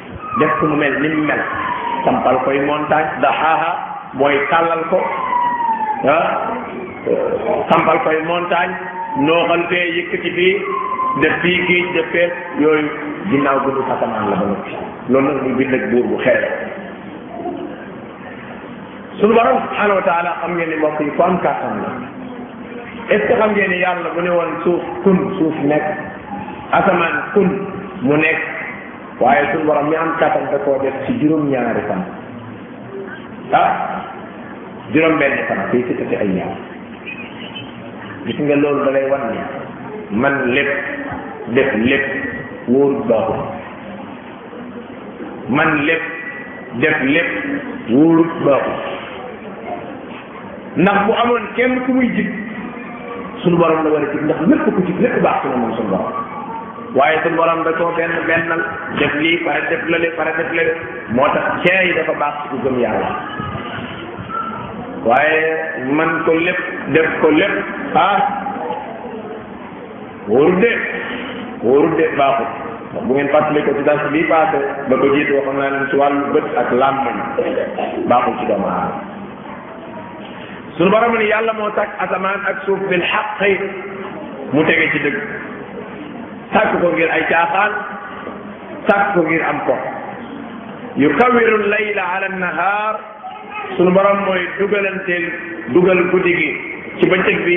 def ko mu mel ni mu mel sampal koy montagne daxaaha mooy tàllal ko ah sampal koy montagne nooxal fee yëkkati fii def fii géej def fee yooyu ginnaaw bu dul asamaan la ba noppi loolu nag muy bind ak buur bu xeere suñu borom subhanahu wa taala xam ngeen ni mbokk yi ku am kàttan la est ce que xam ngeen ni yàlla bu ne woon suuf kun suuf nekk asamaan kun mu nekk waaye suñu borom mi am kattan da koo def ci juróom-ñaari fan ah juróom-benn fan fii si tati ay ñaar gis nga loolu da lay wan ni man lépp def lépp wóorut baaxul man lépp def lépp wóorut baaxul ndax bu amoon kenn ku muy jib suñu borom la war a jib ndax lépp ku jib lépp baax ci na moom suñu borom waaye suñu borom da koo benn bennal def lii pare def lale pare def lale moo tax ceey dafa baax ci ku gëm yàlla waaye man ko lépp def ko lépp ah wóorul de wóorul de baaxul bu ngeen fàttali ko ci dans bi passé ba ko jiitu waxoon naa leen ci wàllu bët ak làmmañ baaxul ci doomu aadama sunu borom ni yàlla moo sàkk asamaan ak suuf bil xaqi mu tege ci dëgg sàkk ko ngir ay caaxaan sàkk ko ngir am ko yukawiru layla ala nahaar sunu borom mooy dugalanteel dugal guddi gi ci bëccëg bi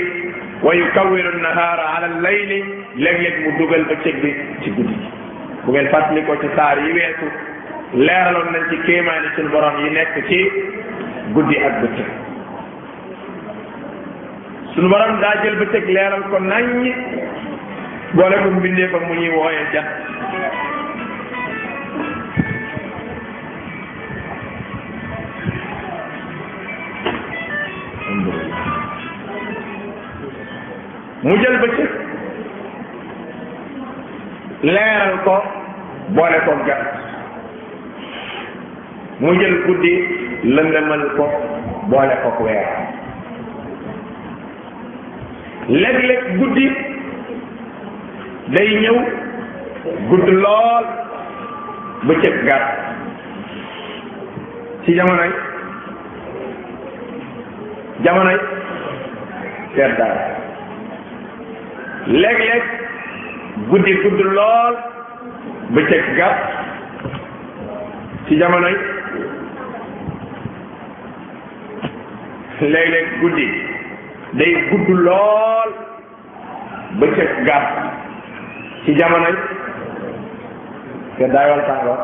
wa yukawiru nahaara ala layli léeg-léeg mu dugal bëccëg bi ci guddi gi bu ngeen fàttali ko ci saar yi weesu leeraloon nañ ci kéemaani suñu borom yi nekk ci guddi ak bëccëg suñu borom daa jël bëccëg leeral ko naññi boole ko mbindee fa mu ñuy wooyee jant mu jël bëccëg leeral ko boole ko gàtt mu jël guddi lëndëmal ko boole ko weer léeg-léeg guddi day ñëw gudd lool bëccëg gàtt ci jamonoy jamonoy seddaay léeg-léeg guddi gudd lool bëccëg gàtt ci jamonoy léeg-léeg guddi day gudd lool bëccëg gàtt ci jamono yi seddaay wala tàngoor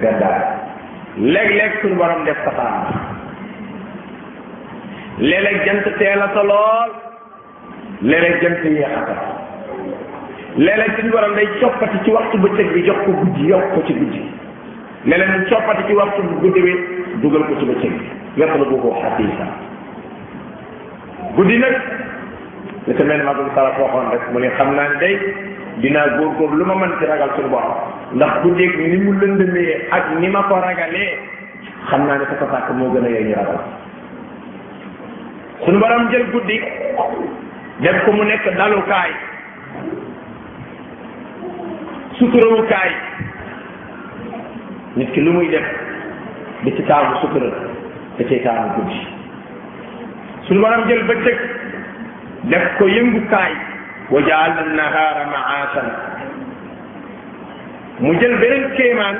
seddaay léeg-léeg suñu borom def safaan léeg-léeg jant teel a sa lool léeg-léeg jant yéex a sa léeg-léeg suñu borom day coppati ci waxtu bëccëg bi jox ko guddi yokk ko ci guddi léeg-léeg mu coppati ci waxtu guddi bi dugal ko ci bëccëg bi yokk la boobu xadiisa guddi nag li ko mel ni magum salaf waxoon rek mu ne xam naa ne day dinaa góorgóor lu ma mën ci ragal suñu borom ndax guddeeg ni mu lëndëmee ak ni ma ko ragalee xam naa ne sa ko sàkk moo gën a yee ñu ragal suñu borom jël guddi def ko mu nekk dalukaay suturawukaay nit ki lu muy def di ci taamu sutura da cay taamu guddi suñu borom jël bëccëg def ko yëngukaay wa jaalna nahaara maashan mu jël beneen kéemaan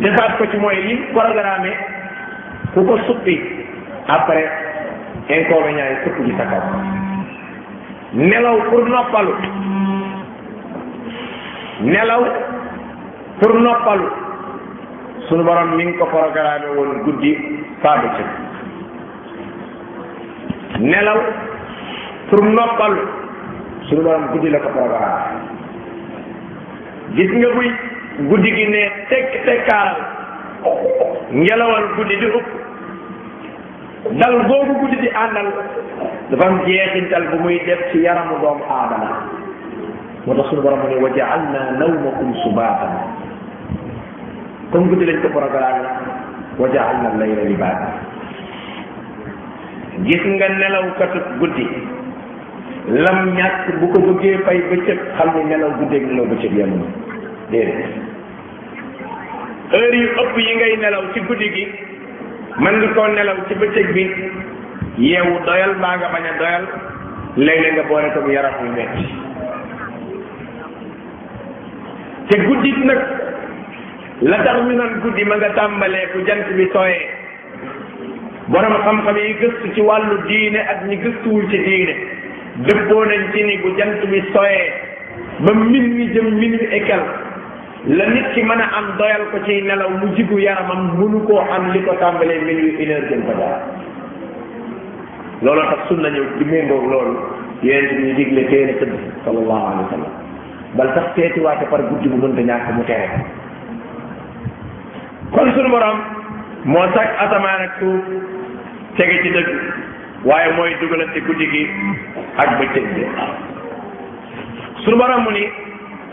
defaat ko ci mooy li programme ku ko suppi après inconvénient yi sëpp ci sa kaw nelaw pour noppalu nelaw pour noppalu sunu borom mi ngi ko programme woon guddi faa bëccëg nelaw pour noppal suñu borom guddi la ko programme gis nga buy guddi gi ne tekk tekkaaral ngelawal guddi di upp dal boobu guddi di àndal dafa am jeexintal bu muy def ci yaramu doomu aadama moo tax suñu borom mu ne wa jaalna nawmakum subaatan comme guddi lañ ko programme la wa jaalna layla libaasa gis nga nelaw katut guddi lam ñàkk bu ko bëggee fay bëccëg xam ne nelaw guddi ak nelaw bëccëg yemuñu déedéet heure yu ëpp yi ngay nelaw ci guddi gi mën nga koo nelaw ci bëccëg bi yeewu doyal mbaa nga bañ a doyal léeg-léeg nga boole ko yaram yu metti te guddi nag la tax ñu naan guddi ma nga tàmbalee ku jant bi sooyee borom xam-xam yi gëstu ci wàllu diine ak ñi gëstuwul ci diine dëppoo nañ ci ni bu jant bi sooyee ba min wi jëm min wi égal la nit ki mën a am doyal ko ci nelaw lu jigu yaramam mënu koo am li ko tàmbalee minuit une heure jëm fa dara looloo tax sunna ñëw di méngoog loolu yéen bi ñu digle teel a tëdd sallallahu alayhi wa sallam bal sax seetiwaate par guddi bu mënta ñàkk mu tere kon sunu borom moo sàkk asamaan ak suuf tege ci dëgg waaye mooy dugalante guddi gi ak bëccëg bi sunu borom mu ni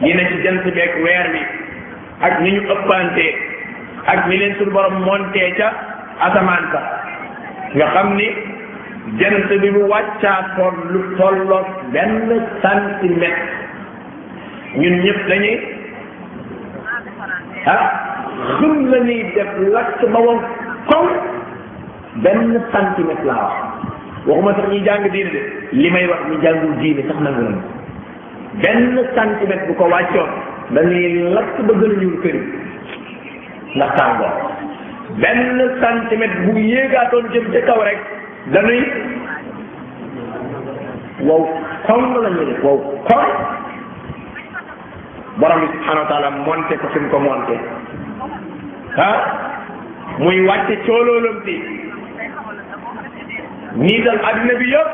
ñi ne ci jant beeg weer bi ak ñi ñu ëppante ak ñi leen suñu borom montee ca asamaan sa nga xam ni jant bi bu wàccaa tool lu tolloog benn centimètre ñun ñëpp dañuy ah xëm la ñuy def lakk ba woon kaw benn centimètre laa wax waxuma sax ñi jàng diine de li may wax ñi jàngul diine sax nangu nañu benn centimètre bu ko wàccoon dañuy lakk ba gën a ñuul këri ndax tàngoor benn centimètre bu yéegaatoon jëm ca kaw rek dañuy wow koŋ la ñuy def wow koŋ borom bi subhanahu wa taala monté ko fi mu ko monté ah muy wàcce cooloolam bi nii dal adduna bi yëpp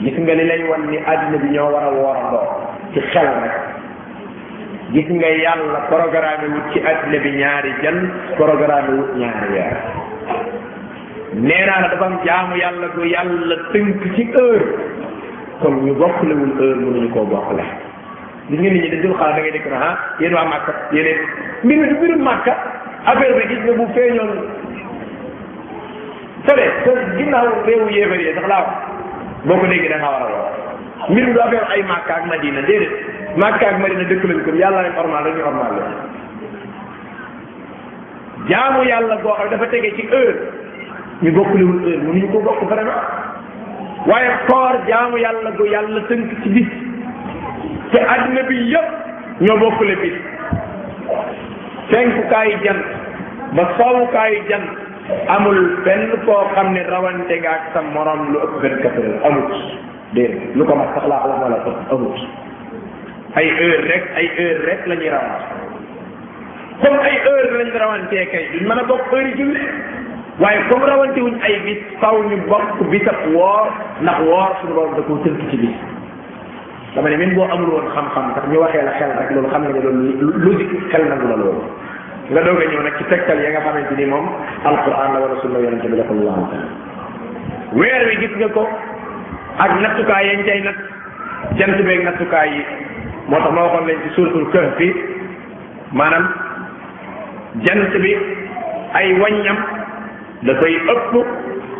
gis nga li lay wan ni àddina bi ñoo war a woorandoo ci xel rek gis nga yàlla programme wut ci àddina bi ñaari jan programme wut ñaari weer nee naa la dafa am jaamu yàlla gu yàlla tënk ci heure kon ñu bokkalewul heure mënuñu koo bokkale gis nga nit ñi dañ dul xalaat da ngay dikk na ah yéen waa Màkka yéen mbir mi du mbirum Màkka affaire bi gis nga bu feeñoon fële te ginnaaw réewu yéefar yi sax laa wax boo ko déggee da ngaa war a lool mbir mi du affaire ay Màkka ak Madina déedéet Màkka ak Madina dëkk lañ ko yàlla rek ormal rek ñu ormal la jaamu yàlla goo xam dafa tege ci heure ñu bokkuliwul heure mënuñu ko bokk vraiment waaye koor jaamu yàlla gu yàlla tënk ci bis te àddina bi yëpp ñoo bokkule bis fenkukaayu jant ba sowukaayu jant amul benn koo xam ne rawante nga ak sa morom lu ëpp vingt quatre heures amut déedéet lu ko mat sax laa wax wala amut ay heure rek ay heure rek la ñuy rawante comme ay heure lañ rawantee kay duñ mën a bokk heure yi julli waaye comme rawante wuñ ay bis faw ñu bokk bisab woor ndax woor suñu borom da koo tënk ci bis dama ne même boo amul woon xam-xam sax ñu waxee la xel rek loolu xam nga ne loolu logique xel nangu la loolu nga doog a ñëw nag ci tegtal ya nga xamante ni moom alquran la wala sunna yonente bi la ko laaw weer wi gis nga ko ak nattukaay yañ cay nag jant beeg nattukaay yi moo tax ma waxoon leen ci suuratul kahf fi maanaam jant bi ay waññam dafay ëpp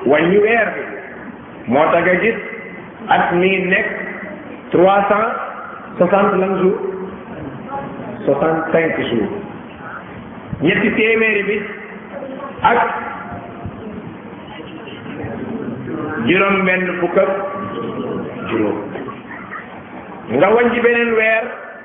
waññu weer bi moo tax nga gis at mi nekk trois cent soixante lan jours soixante cinq jours ñetti téeméeri bi ak juróom benn fukk ak juróom nga wàññi beneen weer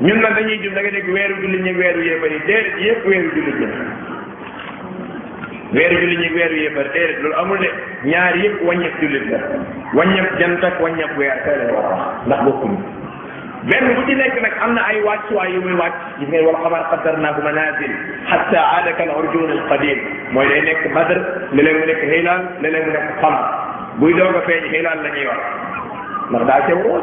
ñun nag dañuy jul da nga dégg weeru jullit ñi weeru yéefar yi déedéet yëpp weeru jullit ñi weeru jullit ñi weeru yéefar déedéet loolu amul de ñaar yëpp wàññeef jullit la wàññeef jant ak wàññeef weer tey lañ war a wax ndax bokkuñu benn bu ci nekk nag am na ay wàccuwaay yu muy wàcc gis ngeen wala xabar xaddar naa ko manazil xatta aada kal urjun al qadim mooy day nekk badr léeg-léeg mu nekk hilal léeg-léeg mu nekk xamar buy doog a feeñ hilal la ñuy wax ndax daa ca wóor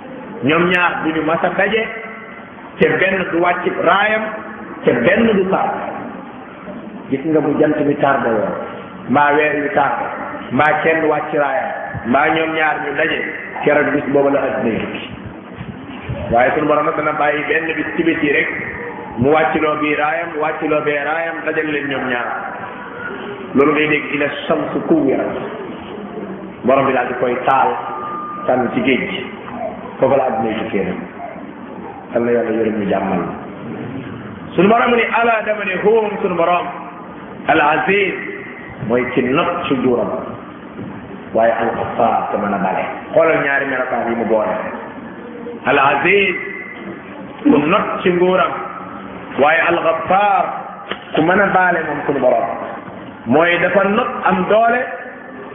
ñoom ñaar du ñu mas a daje te benn du wàcc raayam te benn du tardé gis nga bu jant bi tardé woon mbaa weer yu tardé mbaa kenn wàcc raayam mbaa ñoom ñaar ñu daje keroog bis boobu la adduna tukki waaye sunu borom nag dana bàyyi benn bis ci bis yi rek mu wàcciloo bii raayam wàcciloo bee raayam dajal leen ñoom ñaar loolu ngay dégg ila shamsu kuwirat borom bi daal di koy taal sànni ci géej gi foofu la adduna yi tukkee nag yal na yàlla yërëm ñu jàmmal la sunu borom mu ne ala dama ne huum sunu borom al aziz mooy ci not ci juuram waaye al ghaffar te mën a bale xoolal ñaari melokaan yi mu boole al aziz ku not ci nguuram waaye al ghaffar ku mën a baale moom sunu borom mooy dafa not am doole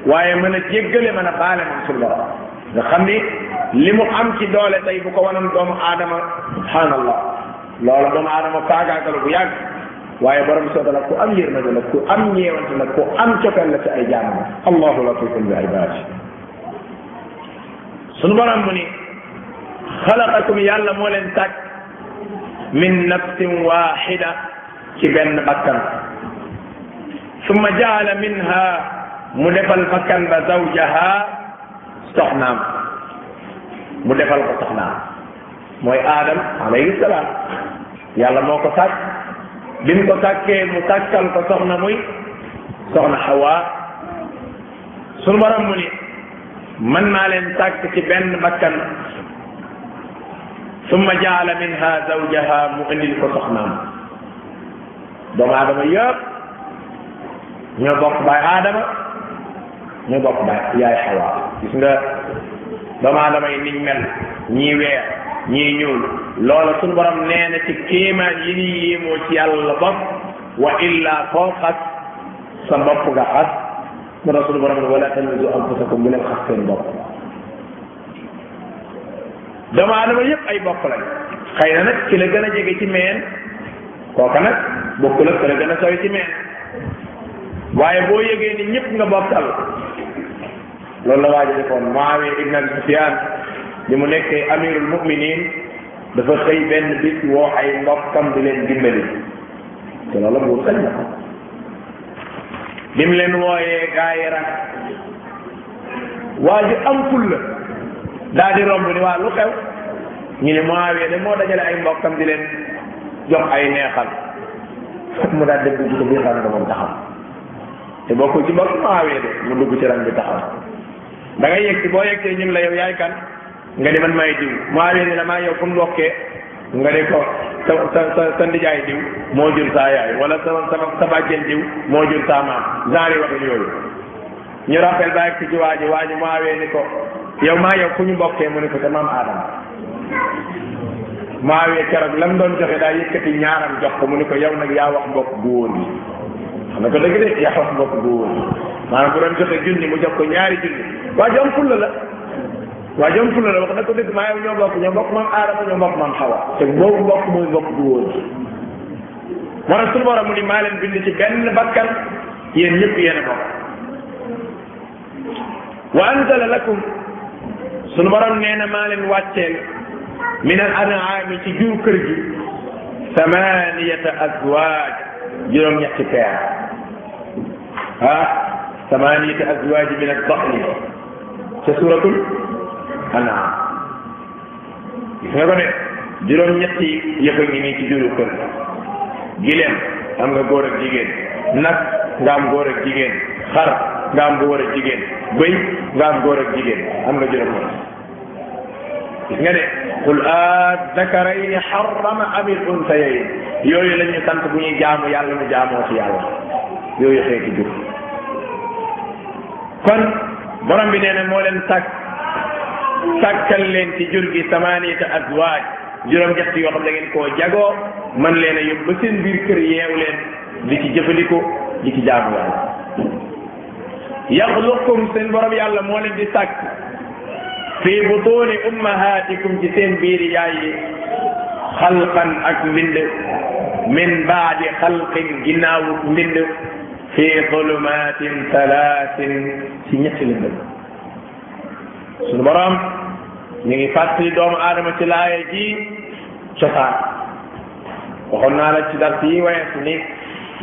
waaye mën a jéggale mën a baale moom sunu borom nga xam ni li mu am ci doole tey bu ko wanoon doomu aadama subhanallah loola doomu aadama faagaagalu bu yàgg waaye borom bi sootala ku am yërmande la ku am ñeewante la ku am cofeel la ci ay jaamam allahu latifun bi ibaadi sunu borom mu ni xalaqakum yàlla moo leen sàkk min nafsin waxida ci benn bakkan summa jaala minha mu defal bakkan ba zawjaha soxnaam mu defal ko soxnaam mooy aadam alayhi salaam yàlla moo ko sàkk bi mu ko sàkkee mu sàkkal ko soxna muy soxna xawaa sunu borom mu ni man maa leen sàkk ci benn bakkan summa jaala minha zawjaha mu indil ko soxnaam doomu aadama yëpp ñoo bokk baay aadama ñoo bokk baay yaay xawaa gis nga doomu aadama yi niñ mel ñii weer ñii ñuul loola suñu borom nee na ci kéemaan yi ni yéemoo ci yàlla la bokk wa illa koo xas sa bopp nga xas mu ne suñu borom ne wala talmizu anfusakum bu leen xas seen bopp doomu aadama yëpp ay bopp lañ xëy na nag ci la gën a jege ci meen kooka nag bokk la ci la gën a sori ci meen waaye boo yëgee ni ñëpp nga bokkal loolu la waaji defoon Muawiya ibn Abi Sufyan bi mu nekkee amirul muminin dafa xëy benn bis woo ay mbokkam di leen dimbali te loola buur sañ na bi mu leen wooyee gaa yi rak waa ji am ful la daa di romb ni waa lu xew ñu ne Muawiya de moo dajale ay mbokkam di leen jox ay neexal mu daal dégg ci biir rang moom taxaw te bokkul ci mbokk Muawiya de mu dugg ci rang bi taxaw da ngay yegg si boo yeggee ñun la yow yaay kan nga ne man maay diw Muawiya ne la maa yow fu mu bokkee nga ne ko sa sa sa sa ndijaay diw moo jur saa yaay wala sa sa sa bàjjen diw moo jur saa maam genre yi waxin yooyu ñu rappel ba ci waa ji waa ji Muawiya ni ko yow maa yow fu ñu bokkee mu ne ko sa maam Adama Muawiya keroog lam doon joxe daa yëkkati ñaaram jox ko mu ne ko yow nag yaa wax mbokk bu wóor yi xam nga ko dëgg de yaa wax mbokk bu wóor yi maanaam bu doon joxe junni mu jox ko ñaari junni waa ji am fulla la waa jom fu la wax na ko dëgg maa yow ñoo bokk ñoo bokk maam aadama ñoo bokk maam xawa te boobu bokk mooy bokk bu wóor ji moo tax suñu borom mu ni maa leen bind ci benn bakkan yéen ñëpp yéen a bokk wa anzala lakum sunu borom nee na maa leen wàcceel min al an'aami ci jur kër gi samaniyata azwaaj juróom ñetti peer ah samaniyata azwaaj min al baxri ca suratul anaam gis nga ko de juróom ñetti yëpp a ngi nii ci juru kër gileem am nga góor ak jigéen nag nga am góor ak jigéen xar nga am góor ak jigéen bëy nga am góor ak jigéen am nga juróom ñett gis nga de qul azakarayni harrama amil unsayayn yooyu la ñu sant bu ñuy jaamu yàlla ñu jaamoo ci yàlla yooyu xeeti jur kon borom bi nee na moo leen sàkk sàkkal leen ci jur gi samaaniyata azwaaj juróom ñett yoo xam da ngeen koo jagoo man leen a yóbbu ba seen biir kër yeew leen di ci jëfandikoo di ci jaamu yàlla yaxluqkum seen borom yàlla moo leen di sàkk fi butuuni ummahatikum ci seen biir yaay yi xalqan ak mbind min baadi xalqin ginnaawu mbind fi zulumatin talaatin ci ñetti lëndëm sunu borom ñu ngi fàttali doomu aadama ci laaya ji cosaan waxoon naa la ci dars yi weesu ni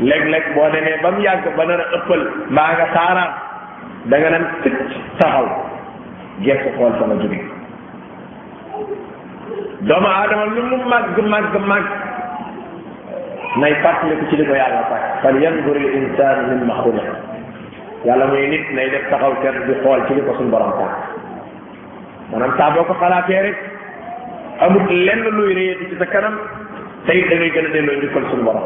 léeg-léeg boo demee ba mu yàgg ba nar a ëppal mbaa nga saaraan da nga naan tëj taxaw gerte xool sama jóge doomu aadama lu mu màgg màgg màgg nay fàttaliku ci li ko yàlla fàtt fal yandur al insaan mimma xuliq yàlla muy nit nay def taxaw kenn di xool ci li ko suñu borom fàtt maanaam saa boo ko xalaatee rek amut lenn luy réyati ci sa kanam tey da ngay gën a delloo njukkal suñu borom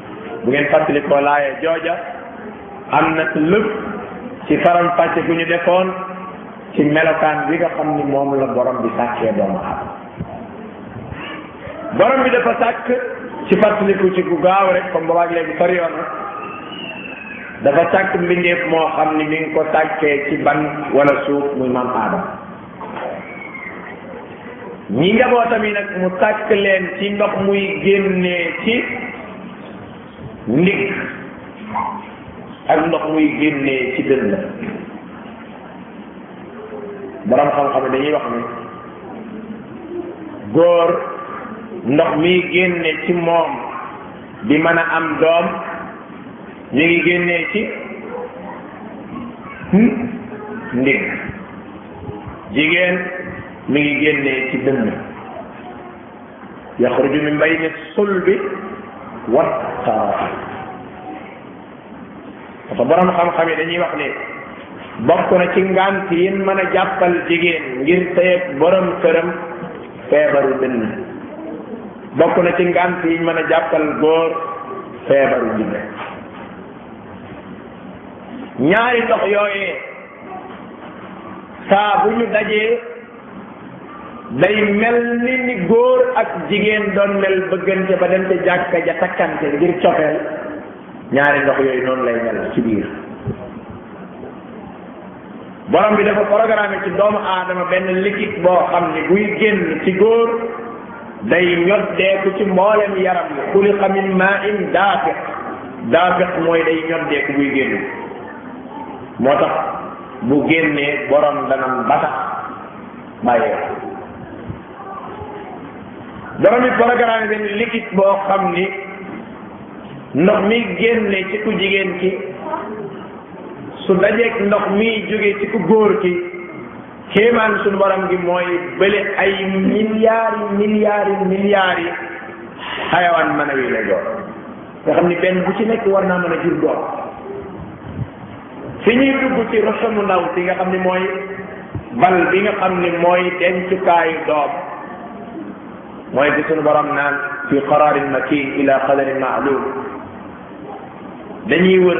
bu ngeen fàttali ko laaya jooja am na lëpp ci faram fàcce gu ñu defoon ci melokaan bi nga xam ni moom la borom bi sàkkee doomu aadama borom bi dafa sàkk ci fàttaliku ci gu gaaw rek comme boobaag léegi sori yoon na dafa sàkk mbindeef moo xam ni mi ngi ko sàkkee ci ban wala suuf muy maam aadama ñi njabootam yi nag mu sàkk leen ci ndox muy génnee ci ndig ak ndox muy génnee ci dënn borom xam-xam yi dañuy wax ne góor ndox mi génne ci moom di mën a am doom mi ngi génnee ci ndig jigéen mi ngi génnee ci dënn yaxruju min bayni sulbi wa taraa'i parce que borom xam-xam yi dañuy wax ne bokk na ci ngant yi mën a jàppal jigéen ngir seet borom këram feebaru dënn bokk na ci ngant yi mën a jàppal góor feebaru dënn ñaari ndox yooyee saa bu ñu dajee day mel ni ni góor ak jigéen doon mel bëggante ba dem ca jàkka ja takkante ngir cofeel ñaari ndox yooyu noonu lay mel ci biir borom bi dafa programme ci doomu aadama benn liquide boo xam ni buy génn ci góor day ñoddeeku ci mboolem yaram yi xuliqa min maa in daafiq daafiq mooy day ñoddeeku buy génn moo tax bu génnee borom danam ba tax bàyyee ko borom bi programme benn liquide boo xam ni ndox mi génne ci ku jigéen ki su dajeeg ndox mi jóge ci ku góor ki kéemaan suñu borom gi mooy bële ay milliards yi milliards yi milliards yi xayawaan mën a wi la joor nga xam ni benn bu ci nekk war naa mën a jur doom fi ñuy dugg ci roche mu ndaw si nga xam ni mooy bal bi nga xam ni mooy dencukaayu doom mooy bi suñu borom naan fi qararin makin ila qadarin maalum dañuy wër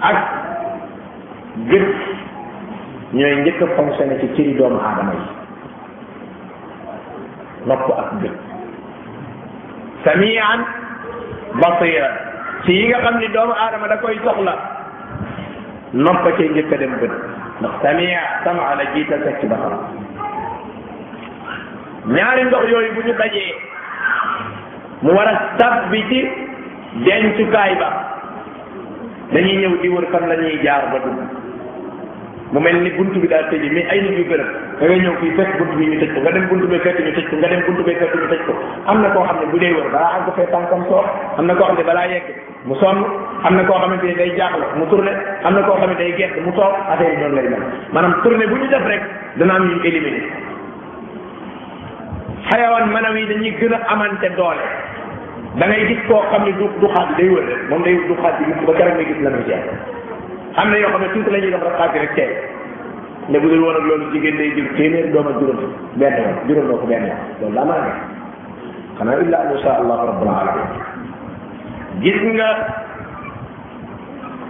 ak gët ñooy njëkk a fonctionné ci cëri doomu aadama yi nopp ak gët samian basira ci yi nga xam ni doomu aadama da koy soxla nopp cay njëkk a dem bët ndax samia sama la jiital teg ci basar ñaari ndox yooyu bu ñu dajee mu war a tabbi ci dencukaay ba dañuy ñëw di wër fan la ñuy jaar ba dugg mu mel ni buntu bi daal tëjee mais ay nit yu gërëm da ngay ñëw fii fekk buntu bi ñu tëj ko nga dem buntu bi fekk ñu tëj ko nga dem buntu bi fekk ñu tëj ko am na koo xam ne bu dee wër balaa àgg fee tànkam soox am na koo xam ne balaa yegg mu sonn am na koo xamante ni day jaaxle mu tourné am na koo xam ne day gett mu toog affaire yi noonu lay mel maanaam tourné bu ñu def rek dana am yu ñu éliminé xayawaan manaw yi dañuy gën a amante doole da ngay gis koo xam ne du du xaat bi day wër rek moom day du xaat bi mukk ba keroog nga gis la muy jeex am na yoo xam ne tuuti la ñuy dox rek xaat bi rek tey ne bu dul woon ak loolu jigéen day jur téeméer doom ak juróom benn yoon juróom doo ko benn yoon loolu laa mën a def xanaa illa an sha allah rabbul alamin gis nga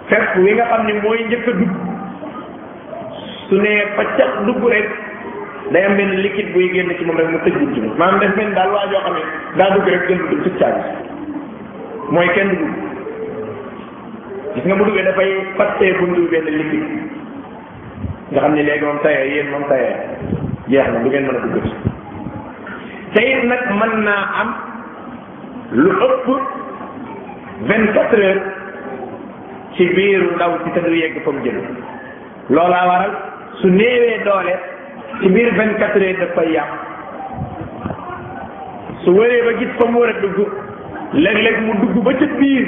fépp wi nga xam ne mooy njëkk a dugg su ne paccax dugg rek day am benn liquide buy génn ci moom rek mu tëj bunt bi maanaam def mel daal waa joo xam ne daa dugg rek jël bunt tëj caabi mooy kenn du dugg gis nga bu duggee dafay fàttee bunt bi benn liquide nga xam ne léegi moom tayee yéen moom tayee jeex na du ngeen mën a dugg ci te it nag mën naa am lu ëpp vingt quatre heures ci biiru ndaw si te du yegg fa mu jëm loolaa waral su néewee doole ci biir vingt quatre heures daf koy yàq su wëree ba gis fa mu war a dugg léeg-léeg mu dugg ba ca biir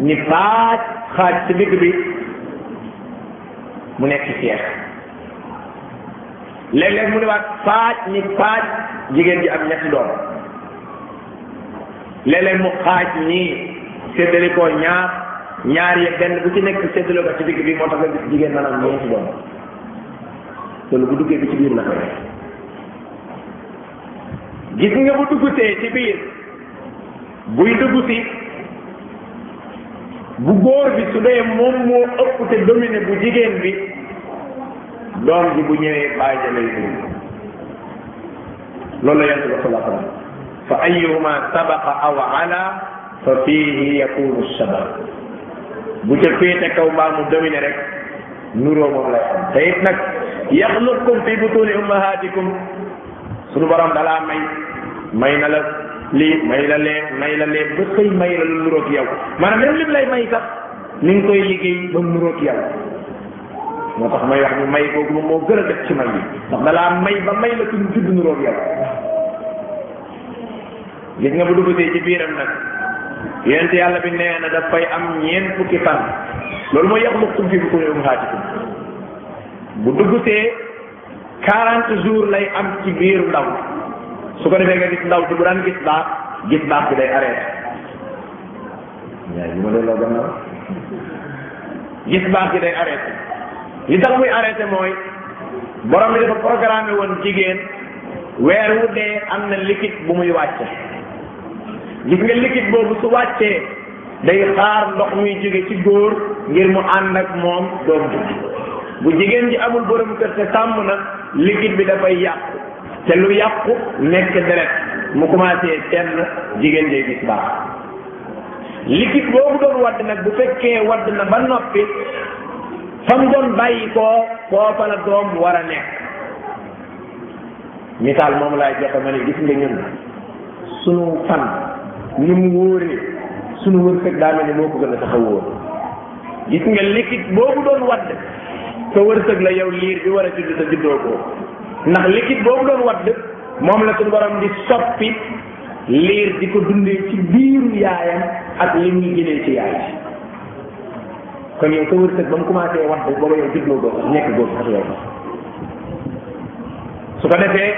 ni faaj xaaj ci digg bi mu nekk seex léeg-léeg mu ne waat faaj ni faaj jigéen ji am ñetti doom léeg-léeg mu xaaj ñii séddale ko ñaar ñaar ya benn bu ci nekk séddale ko ci digg bi moo tax nga gis jigéen maanaam ñoo ci doom loolu bu duggee bi ci biir la koy gis nga bu duggutee ci biir buy dugg si bu góor bi su dee moom moo ëpp te dominé bu jigéen bi doom ji bu ñëwee bàyyi ja lay dugg loolu la yonent bi sallallahu alayhi wa sallam fa ayuma sabaqa aw ala fa fiihi yakunu sabaq bu ca féete kaw mbaa mu domine rek nuroo moom lay am te it nag yaxluqkum fi butuni ummahatikum sunu borom dalaa may may na la lii may la lee may la lee ba xëy may la lu nuroog yow maanaam même lim lay may sax ni nga koy liggéey ba mu nuroog yow moo tax may wax ni may googu moom moo gën a def ci may yi ndax dalaa may ba may la tudd tudd nuróog yow gis nga bu duggatee ci biiram nag yonent yàlla bi nee na daf fay am ñeent fukki fan loolu mooy yàq mukkum fi bukumi umhaatikum bu duggatee quarante jours lay am ci biir ndaw su ko defee nga gis ndaw si bu daan gis baax gis baax bi day arrêté ñaar ñu ma delloo gannaaw gis baax gi day arrêté li tax muy arrêté mooy borom bi dafa programmé woon jigéen weer wu dee am na liquide bu muy wàcce gis nga liquide boobu su wàccee day xaar ndox muy jóge ci góor ngir mu ànd ak moom doom ji bu jigéen ji amul borom kër te tàmm na liquide bi dafay yàqu te lu yàqu nekk deret mu commencé tenn jigéen jay gis baax liquide boobu doon wadd nag bu fekkee wadd na ba noppi fa mu doon bàyyi koo foofa la doom war a nekk misaal moom laay joxe ma ne gis nga ñun sunu fan ni mu wóoree sunu wërsëg daa mel ni moo ko gën a tax a wóor gis nga liquide boobu doon wadd sa wërsëg la yow liir bi war a judd sa juddoo ko ndax liquide boobu doon wadd moom la suñu borom di soppi liir di ko dundee ci biiru yaayam ak li ñuy jëlee ci yaay ji kon yow sa wërsëg ba mu commencé wax de booba yow juddoo doo sax nekk góor sax yow sax su ko defee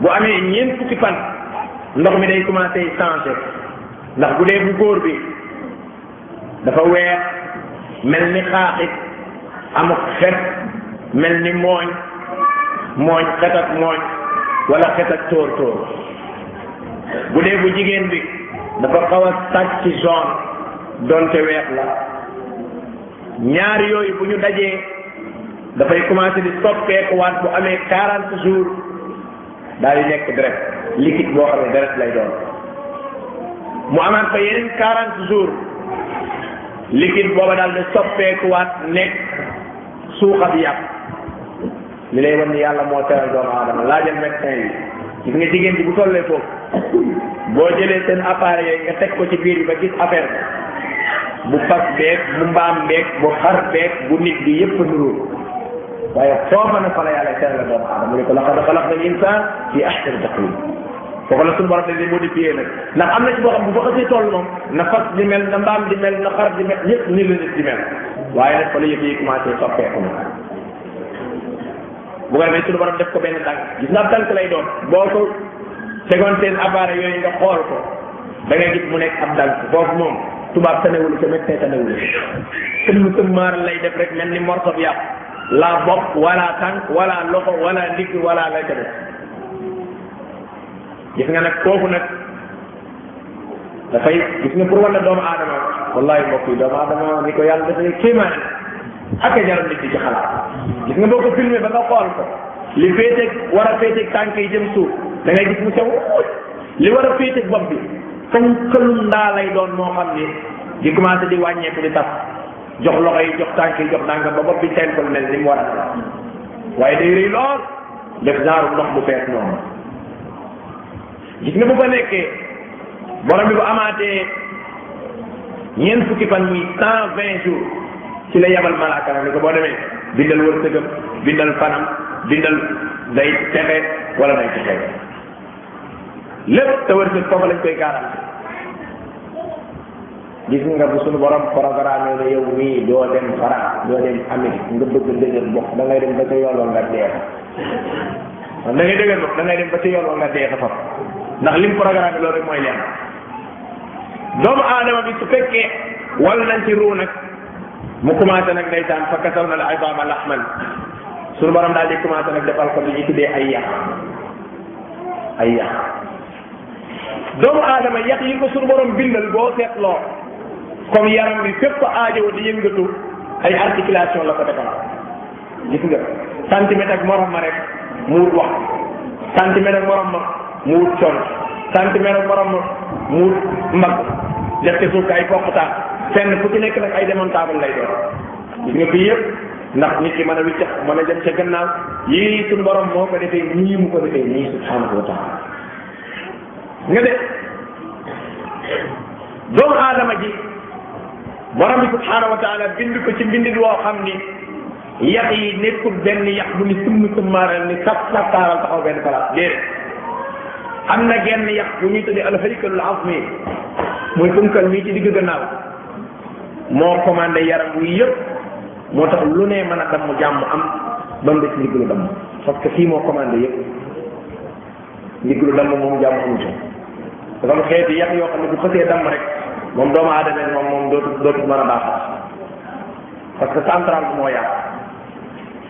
bu amee ñeent fukki fan ndox mi day commencé changé ndax bu dee bu góor bi dafa weex mel ni xaaxit amuk xet mel ni mooñ mooñ xet ak mooñ wala xet ak tóor tóor bu dee bu jigéen bi dafa xaw a sàcc ci zone donte weex la ñaar yooyu bu ñu dajee dafay commencé di soppeekuwaat bu amee quarante jours daal di nekk deret liquide boo xam ne deret lay doon mu amaat fa yeneen quarante jours liquide booba daal di soppeekuwaat nekk suuxa bi yàpp li lay wan ni yàlla moo teral doomu aadama laajal médecin yi gis nga jigéen bi bu tollee foofu boo jëlee seen appareil yooyu nga teg ko ci biir bi ba gis affaire bu fas beeg bu mbaam beeg bu xar beeg bu nit bi yépp nuroo waaye foofa nag fa la yàlla terale doomu aadama mu ne ko laqad xalaqna al insaan fi ahsani taqwiim foofu la suñu borom dañ leen modifié nag ndax am na ci boo xam bu fa xasee toll moom na fas di mel na mbaam di mel na xar di mel yëpp nii la nit di mel waaye nag fa la yëf yi commencé soppeeku na bu ko defee suñu borom def ko benn tànk gis nga ab tànk lay doon boo ko tegoon seen appareil yooyu nga xool ko da ngay gis mu nekk ab dal foofu moom tubaab tanewul ca médecin tanewul sëmm sëmmaar lay def rek mel ni morso bi yàpp la bopp wala tànk wala loxo wala ndigg wala lay ca def gis nga nag kooku nag dafay gis nga pour wala doomu aadama wallahi mbokk yi doomu aadama ni ko yàlla dafay kéemaane ak a jaral nit di ci xalaat gis nga boo ko filmé ba nga xool ko li féeteeg war a féeteeg tànk yi jëm suuf da ngay gis mu sew li war a féete bopp bi comme këlum ndaa lay doon moo xam ni di commencé di wàññeeku di tas jox loxo yi jox tànk yi jox dànga ba bopp bi simple mel ni mu war a mel waaye day rëy lool def genre ndox bu fees noonu gis nga bu fa nekkee borom bi bu amaatee ñeent fukki fan muy cent vingt jours ci la yabal malaaka nag ni ko boo demee bindal wërsëgam bindal fanam bindal day texe wala day texe lépp te wërsëg foofu lañ koy garanti gis nga bu suñu borom programme ne yow mii doo dem France doo dem Amérique nga bëgg dëgër bopp da ngay dem ba ca yoon nga dee fa da ngay dëgër bopp da ngay dem ba ca yoon nga dee fa ndax lim programme bi loolu rek mooy leen doomu aadama bi su fekkee wal nañ ci ruu nag mu commencé nag ndeysaan fa kasaw na la ay baama laxman suñu borom daal di commencé nag defal ko li ñu tuddee ay yàq ay yàq doomu aadama yàq yi ko suñu borom bindal boo seetloo comme yaram bi fépp aajowo di yëngatu ay articulation la ko defal gis nga centimètre ak morom ma rek mu wut wax centimètre ak morom ma mu wut coon centimètre ak morom ma mu wut mbagg def te suuf ay poqtaan fenn fu ci nekk nag ay démontable lay doon gis nga fii yëpp ndax nit ki mën a wiccax mën a jëm ca gannaaw yii suñu borom moo ko defee nii mu ko defee nii subhanahu wa taala nga de doomu aadama ji borom bi subhanahu wa taala bind ko ci mbindit woo xam ni yax yi nekkul benn yax bu ni sumn summaaral ni saf saftaaral taxaw benn place déedéet am na genn yax bu ñuy tuddee alhaykalul azmi muy funkal mii ci digg gannaaw moo commandé yaram wi yëpp moo tax lu ne mën a damm jàmm am ba mu des ndigg lu damm parce que fii moo commandé yëpp ndigg lu damm moom jàmm amu ci dafa am xeeti yax yoo xam ne bu xësee damm rek moom doomu aadama moom moom dootu dootu mën a baax parce que central bi moo yàq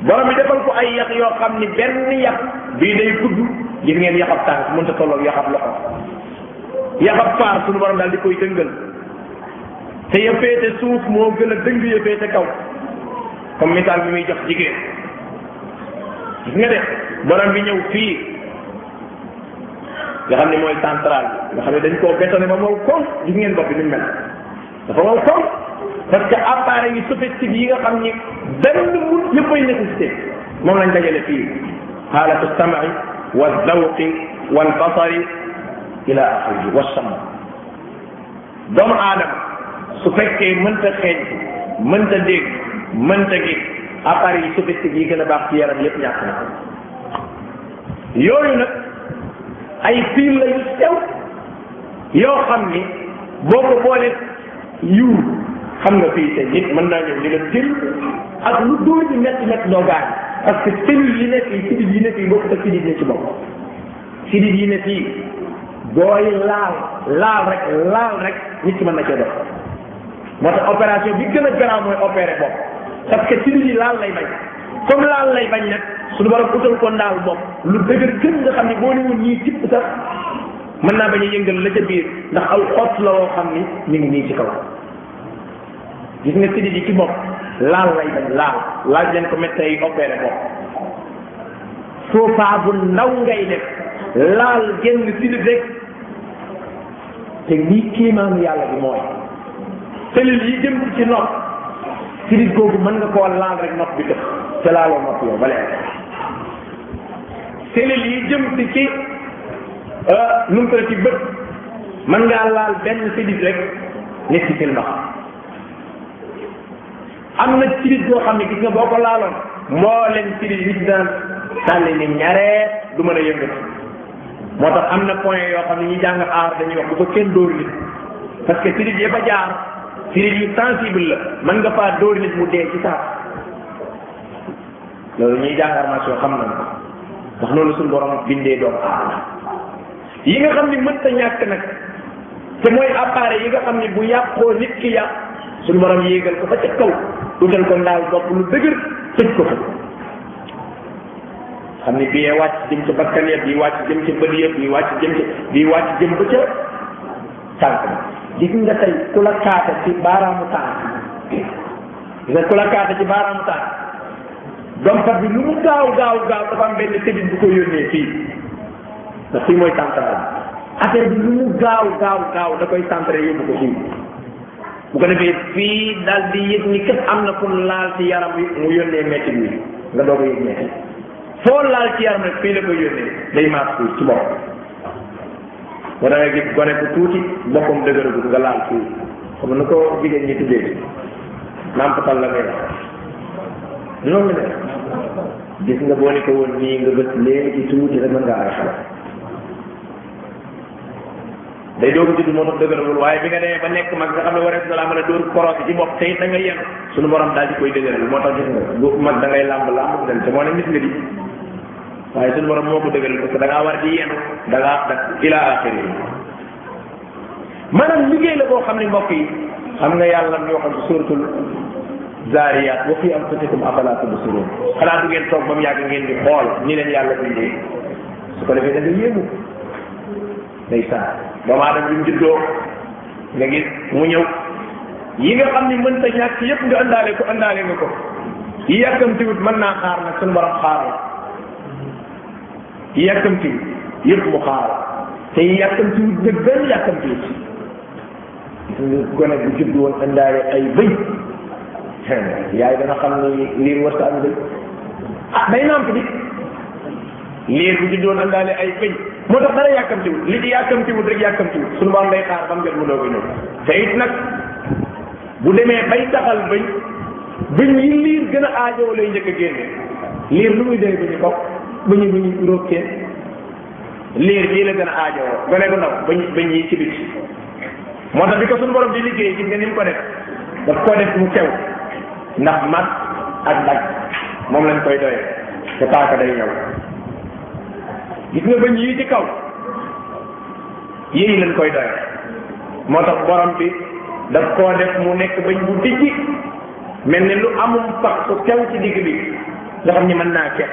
borom bi defal ko ay yax yoo xam ni benn yax bii day gudd gis ngeen yaxab tànk mënta tolloog yaxab loxo yaxab faar suñu borom daal di koy dëngal te ya féete suuf moo gën a dëng ya féete kaw comme misaal bi muy jox jigéen gis nga de borom bi ñëw fii nga xam ne mooy central bi nga xam ne dañ koo bétonné ba wow koŋ gis ngeen bopp bi ni mu mel dafa wow koŋ parce que appareil yi sophistique yi nga xam ni benn mun yëpp ay nécessité moom lañ dajale fii xaalatu samai wa zawqi wal basari ila axiri wa sama doomu aadama su fekkee mënta xeeñ mënta dégg mënta gis appareil yi sophistique yi gën a baax ci yaram yépp ñàkk na yooyu nag ay fiil la yu sew yoo xam ni boo ko boolee yiw xam nga fii te nit mën naa ñëw li nga til ak lu dóor di métti métti doo gaañ parce que cellules yi nekk yi sidit yi nekk yi boo ko teg sidit ne ci bopp sidit yi ne fii booy laal laal rek laal rek nit ki mën na cee def moo tax opération bi gën a garaaw mooy opéré bopp parce que sidit yi laal lay bañ comme laal lay bañ nag suñu borom utal ko ndaal bopp lu dëgër gën nga xam ne boo ne woon ñii tipp sax mën naa bañ a yëngal la ca biir ndax aw xott la woo xam ni mi ngi nii ci kaw gis nga sidit yi ci bopp laal lay bañ laal laaj leen ko médecin yi opéré bopp soofaa bu ndaw ngay def laal génn sidit rek te lii kéemaanu yàlla bi mooy cellules yi jëm ci nopp sidit googu mën nga koo laal rek nopp bi tëx te laaloo nopp yow ba léegi cellules yi jëm ci ci nu mu ci bët mën ngaa laal benn sidit rek nit ki silmax am na cirit boo xam ne gis nga boo ko laaloon moo leen cirit yi ci daan sànni ni ñaree du mën a yëngatu moo tax am na point yoo xam ne ñi jàng aar dañuy wax bu ko kenn dóor nit parce que cirit yi fa jaar cirit yu sensible la mën nga faa dóor nit mu dee ci saa loolu ñuy jàng armation xam nañ ko ndax loolu suñu borom bindee doomu aadama yi nga xam ni mënta ñàkk nag te mooy appareil yi nga xam ni bu yàqoo nit ki yàq suñu borom yéegal ko fa ca kaw utal ko ndaal bopp lu dëgër tëj ko fa xam ni bii wàcc jëm ca bakkan ya bii wàcc jëm ca bëli ya bii wàcc jëm ca bii wàcc jëm ba ca tànk ba gis nga tey ku la kaata ci baaraamu tànk gis nga ku la kaata ci baaraamu tànk dompat bi lu mu gaaw gaaw gaaw dafa am benn tëbit bu ko yónnee fii ndax fii mooy central bi affaire bi lu mu gaaw gaaw gaaw da koy centré yóbbu ko fii bu ko defee fii daal di yëg ni kat am na fu mu laal ci yaram bi mu yónnee métti bi nga doog a yëg métti foo laal ci yaram rek fii la koy yónnee day maas fii ci bopp ba da ngay gis gone bu tuuti boppam dëgëragul nga laal fii xam na ko jigéen ñi tuddee nàmpatal la ngay wax noonu la gis nga boo ne ko woon nii nga bët léegi tuuti rek mën ngaa rafetlu day doog a judd moo tax dëgërawul waaye bi nga demee ba nekk mag nga xam ne war a la mën a dóor koros ci bopp tey da nga yem suñu borom daal di koy dëgëral moo tax gis nga bu mag da ngay làmb làmb dem te moo ne nit nga di waaye suñu borom moo ko dëgëral parce que da ngaa war di yem da ngaa da ila axiri maanaam liggéey la boo xam ne mbokk yi xam nga yàlla ñu waxal ko suratul zaariyaat wa fi anfusikum afalaa tubsiruun xanaa du ngeen toog ba mu yàgg ngeen di xool ni leen yàlla bindee su ko defee da nga yéemu day sant doomu aadama bi mu juddoo nga gis mu ñëw yi nga xam ni mënta ñàkk yëpp nga andaale ko andaale nga ko yi yàkkamtiwut mën naa xaar nag suñu borom xaar la yi yàkkamti yëpp mu xaar te yi yàkkamti wut nag benn yàkkamti wut gis nga gone bu judd woon indaale ay bëy yaay dana xam ni liir war sa am bëy ah day nàmp di liir bu judd woon indaale ay bëy moo tax dara yàkkamti wut li ci yàkkamti wut rek yàkkamti wut suñu borom day xaar ba mu jot mu doog a ñëw te it nag bu demee bay taxal bëñ bëñ yi liir gën a aajoo lay njëkk a génne liir lu muy dee bëñu kaw bëñu bëñu rokkee liir bii la gën a aajoo gone gu ndaw bëñ bëñ yi ci biti moo tax bi ko suñu borom di liggéey gis nga ni mu ko def daf ko def mu sew ndax mat ak dagg moom lañ koy doyee te paaka day ñëw gis nga bëñ yi ci kaw yii lañ koy doy moo tax borom bi daf koo def mu nekk bañ bu dijji mel ni lu amum pax su tew ci digg bi nga xam ni mën naa kepp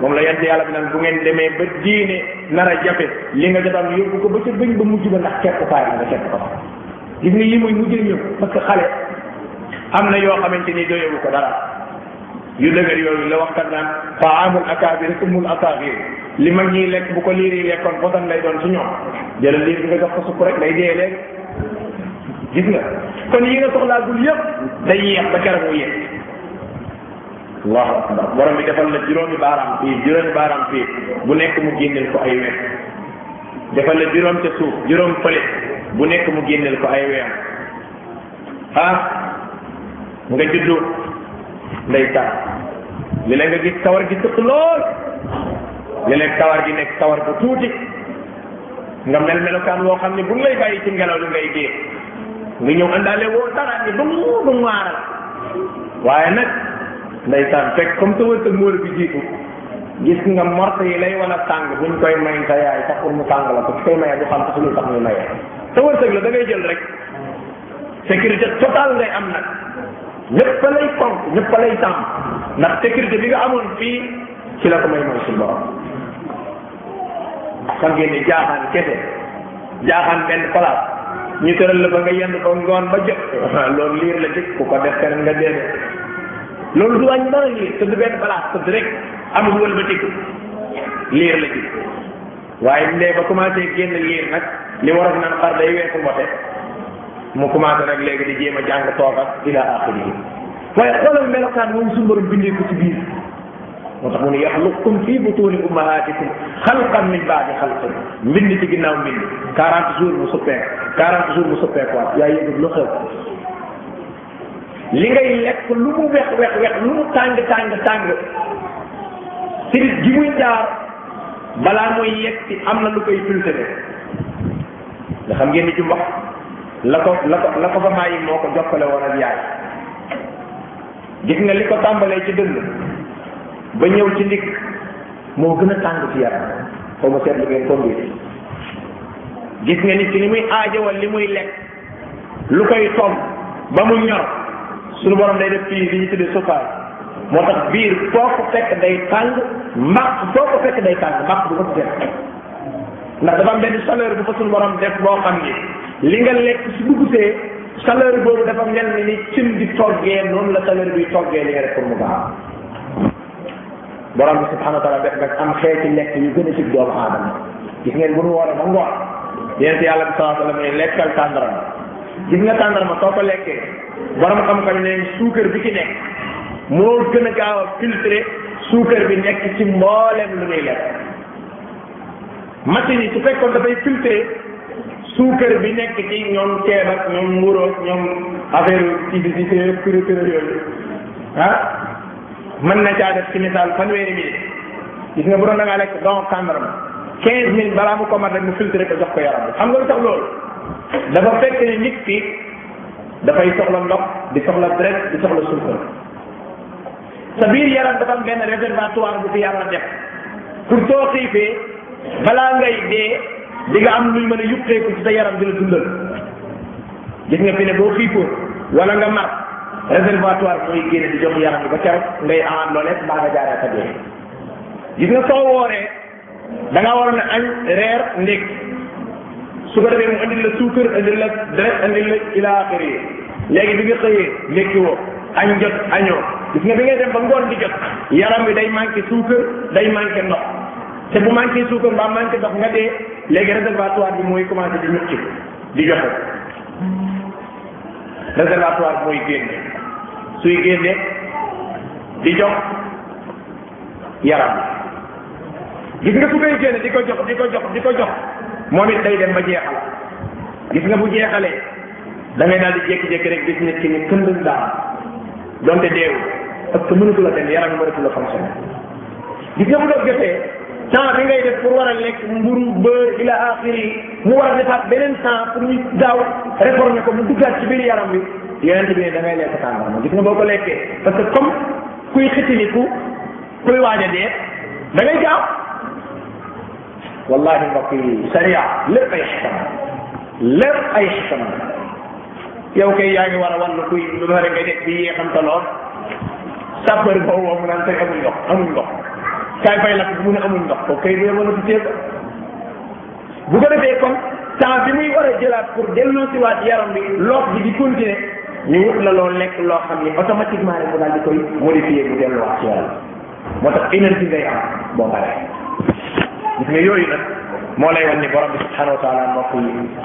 moom la yent yàlla bi naan bu ngeen demee ba diine nar a jafe li nga jotoon yóbbu ko ba ca bëñ ba mujj ba ndax kepp kaay nga kepp ko gis nga yi mooy mujjee ñëw parce que xale am na yoo xamante ni doyewu ko dara yu dëgër yooyu la waxtaan naan taamul akaabir umul asaabir li mag ñiy lekk bu ko liir yi lekkoon posan lay doon ci ñoom jëlal liir bi nga jox ko supp rek day dee léegi gis nga kon yi nga soxlaagul yëpp day yéex ba keroog mu yéex allahu akbar borom bi defal la juróomi baaraam fii juróomi baaraam fii bu nekk mu génneel ko ay weer defal la juróom ca suuf juróom fële bu nekk mu génneel ko ay weer ah nga juddu ndeysaan li la nga gis kawar gi sëq lool li la kawar gi nekk kawar bu tuuti nga mel melokaan woo xam ne bu lay bàyyi ci ngelaw li ngay dee nga ñëw àndaale woo dara ni ba mu ba mu waaral waaye nag ndeysaan fekk comme sa wërsëg moo la fi jiitu gis nga morte yi lay wala tàng buñ koy may sa yaay sax pour mu tàng la ko ki koy maye du xam sax lu tax muy maye sa wërsëg la da ngay jël rek sécurité totale ngay am nag ñëpp a lay fonk ñëpp a lay tàmm ndax sécurité bi nga amoon fii ci la ko may mooy suñu borom xam ngeen ni jaaxaan kese jaaxaan benn place ñu tëral la ba nga yenn ko ngoon ba jot loolu liir la jëkk ku ko def keneen nga dee loolu du wàññi dara liir te du benn place te du rek amul wëlbatiku liir la jëkk waaye bu dee ba commencé génn liir nag li waroon naan xar day weesu mbote mu commencé nag léegi di jéem a jàng toog ak ila axirihi waaye xoolal melokaan moom suñu borom bindee ko ci biir moo tax mu ne yaxluqkum fi butuni ummahatikum xalqan min baadi xalqin mbind ci ginnaaw mbind 40 jours mu suppeeku 40 jours mu suppeekuwaat yaa yëgul lu xew li ngay lekk lu mu wex wex wex lu mu tàng tàng tàng sirit gi muy jaar balaa mooy yegg ci am na lu koy filtré nga xam ngeen ni ci mboq la ko la ko la ko fa bàyyi moo ko jokkale woon ak yaay gis nga li ko tàmbalee ci dënn ba ñëw ci ndigg moo gën a tàng ci yaram xaw ma seetlu ngeen ko gis nga nit ki ni muy aajowal li muy lekk lu koy togg ba mu ñor suñu borom day def fii li ñu tuddee sufaar moo tax biir foo ko fekk day tàng mbaq foo ko fekk day tàng mbaq bu ko fa fekk ndax dafa am benn chaleur bu fa suñu borom def boo xam ni li nga lekk su duggutee chaleur boobu dafa mel ni ni cin di toggee noonu la chaleur bi toggee li nga def pour mu baax borom bi subhanahu wa taala def nag am xeeti lekk yu gën a ci doomu aadama gis ngeen bu ñu wooree ba ngoon yonent yàlla bi sallallahu alayhi wa sallam ne lekkal tàndarma gis nga tàndarma soo ko lekkee borom xam-xam ne suukar bi ci nekk moo gën a gaaw a filtré suukar bi nekk ci mboolem lu muy lekk machine yi su fekkoon dafay filtré suukar bi nekk ci ñoom ceeb ak ñoom mburoog ñoom affaire ci bi ci kër kër yooyu ah mën na caa def ci misaal fanweeri minute gis nga bu doon da ngaa lekk don tàndarma quinze minutes balaa mu ko mat rek mu filtré ko jox ko yaram bi xam nga lu tax loolu dafa fekk ne nit ki dafay soxla ndox di soxla deret di soxla suukar sa biir yaram dafa am benn réservatoire bu fi yàlla def pour soo xiifee balaa ngay dee di nga am luy mën a yukkeeku ci sa yaram di la dundal gis nga fi ne boo xiifoon wala nga mar réservatoire mooy génne di jox yaram bi ba keroog ngay amaat loo lekk mbaa nga jaaree sa dee gis nga soo wooree da nga waroon a añ reer ndékk su ko defee mu andil la suukar andil la deret andil la ila axiri léegi bi nga xëyee ndékki woo añ jot añoo gis nga bi ngay dem ba ngoon di jot yaram bi day manqué suukar day manqué ndox te bu manqué suukar mbaa manqué ndox nga dee léegi réservatoire bi mooy commencé di ñuqi di joxe réservatoire mooy génne suy génne di jox yaram gis nga su koy génne di ko jox di ko jox di ko jox moom it day dem ba jeexal gis nga bu jeexalee da ngay daal di jékki-jékki rek gis nit ki ni këndëng daal donte deewu parce que mënatu la dem yaram mënatu la fonctionner gis nga bu doon jotee temps bi ngay def pour war a lekk mburu beurre ila axiri yi mu war a defaat beneen temps pour ñu daaw réformer ko mu duggaat ci biir yaram bi yonent bi ne da ngay lekk tàngoor ma gis nga boo ko lekkee parce que comme kuy xitiliku kuy waaj a dee da ngay gaaw wallahi mbokk yi sariya lépp ay xikama lépp ay xikama yow kay yaa ngi war a wàllu kuy lu bari nga nekk di yeexante lool sapeur boobu woo mu naan tey amul ndox amul ndox kaay fay lakk mu ne amul ndox ko kay bee mën a tuddee ko bu ko defee kon temps bi muy war a jëlaat pour delloo si waat yaram bi loof bi di continuer ñu wut la loo lekk loo xam ni automatiquement rek mu daal di koy modifier bu delluwaat ci yaram moo tax énergie ngay am boo paree gis nga yooyu nag moo lay wan ni borom bi subhanahu wa taala moo ko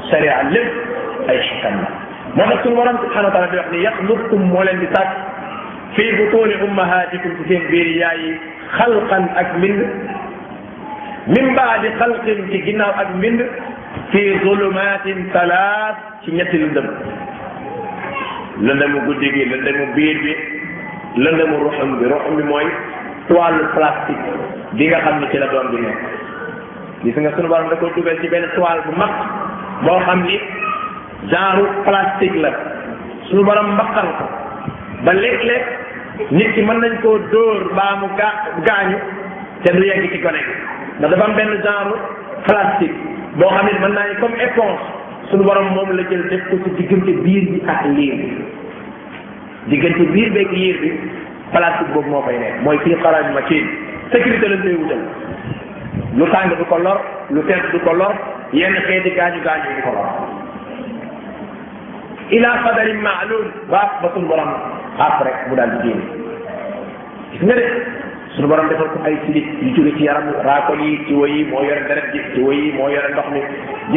sharia lépp ay xikam la moo tax suñu borom subhanahu wa taala di wax ni yaxluqkum moo leen di sàkk fi butuni ummahatikum ci seen biir yaay yi xalqan ak mbind min baadi xalqin ci ginnaaw ak mbind fi zulumatin salaat ci ñetti lëndëm lëndëmu guddi gi lëndëmu biir bi lëndëmu ruxum bi ruxum bi mooy toile plastique bi nga xam ne ci la doom bi nekk gis nga sunu borom da ko dugal ci benn toile bu mag boo xam ni genre plastique la sunu borom mbaqal ko ba léeg-léeg nit ki mën nañ koo dóor mbaa mu gaa gaañu te du yegg ci gone gi ndax dafa am benn genre plastique boo xam ne mën naa ni comme éponge suñu borom moom la jël def ko ci diggante biir bi ak liir bi diggante biir beeg liir bi plastique boobu moo fay nekk mooy fii xaraaj ma ci sécurité lañ koy wutal lu tàng du ko lor lu tedd du ko lor yenn xeeti gaañu gaañu du ko lor ila qadarin maalum ba ba suñu borom xaas rek mu daal di génn gis nga de suñu borom defal ko ay silit yu jóge ci yaram raako yi ci woy yi moo yore deret ji ci woy yi moo yore ndox mi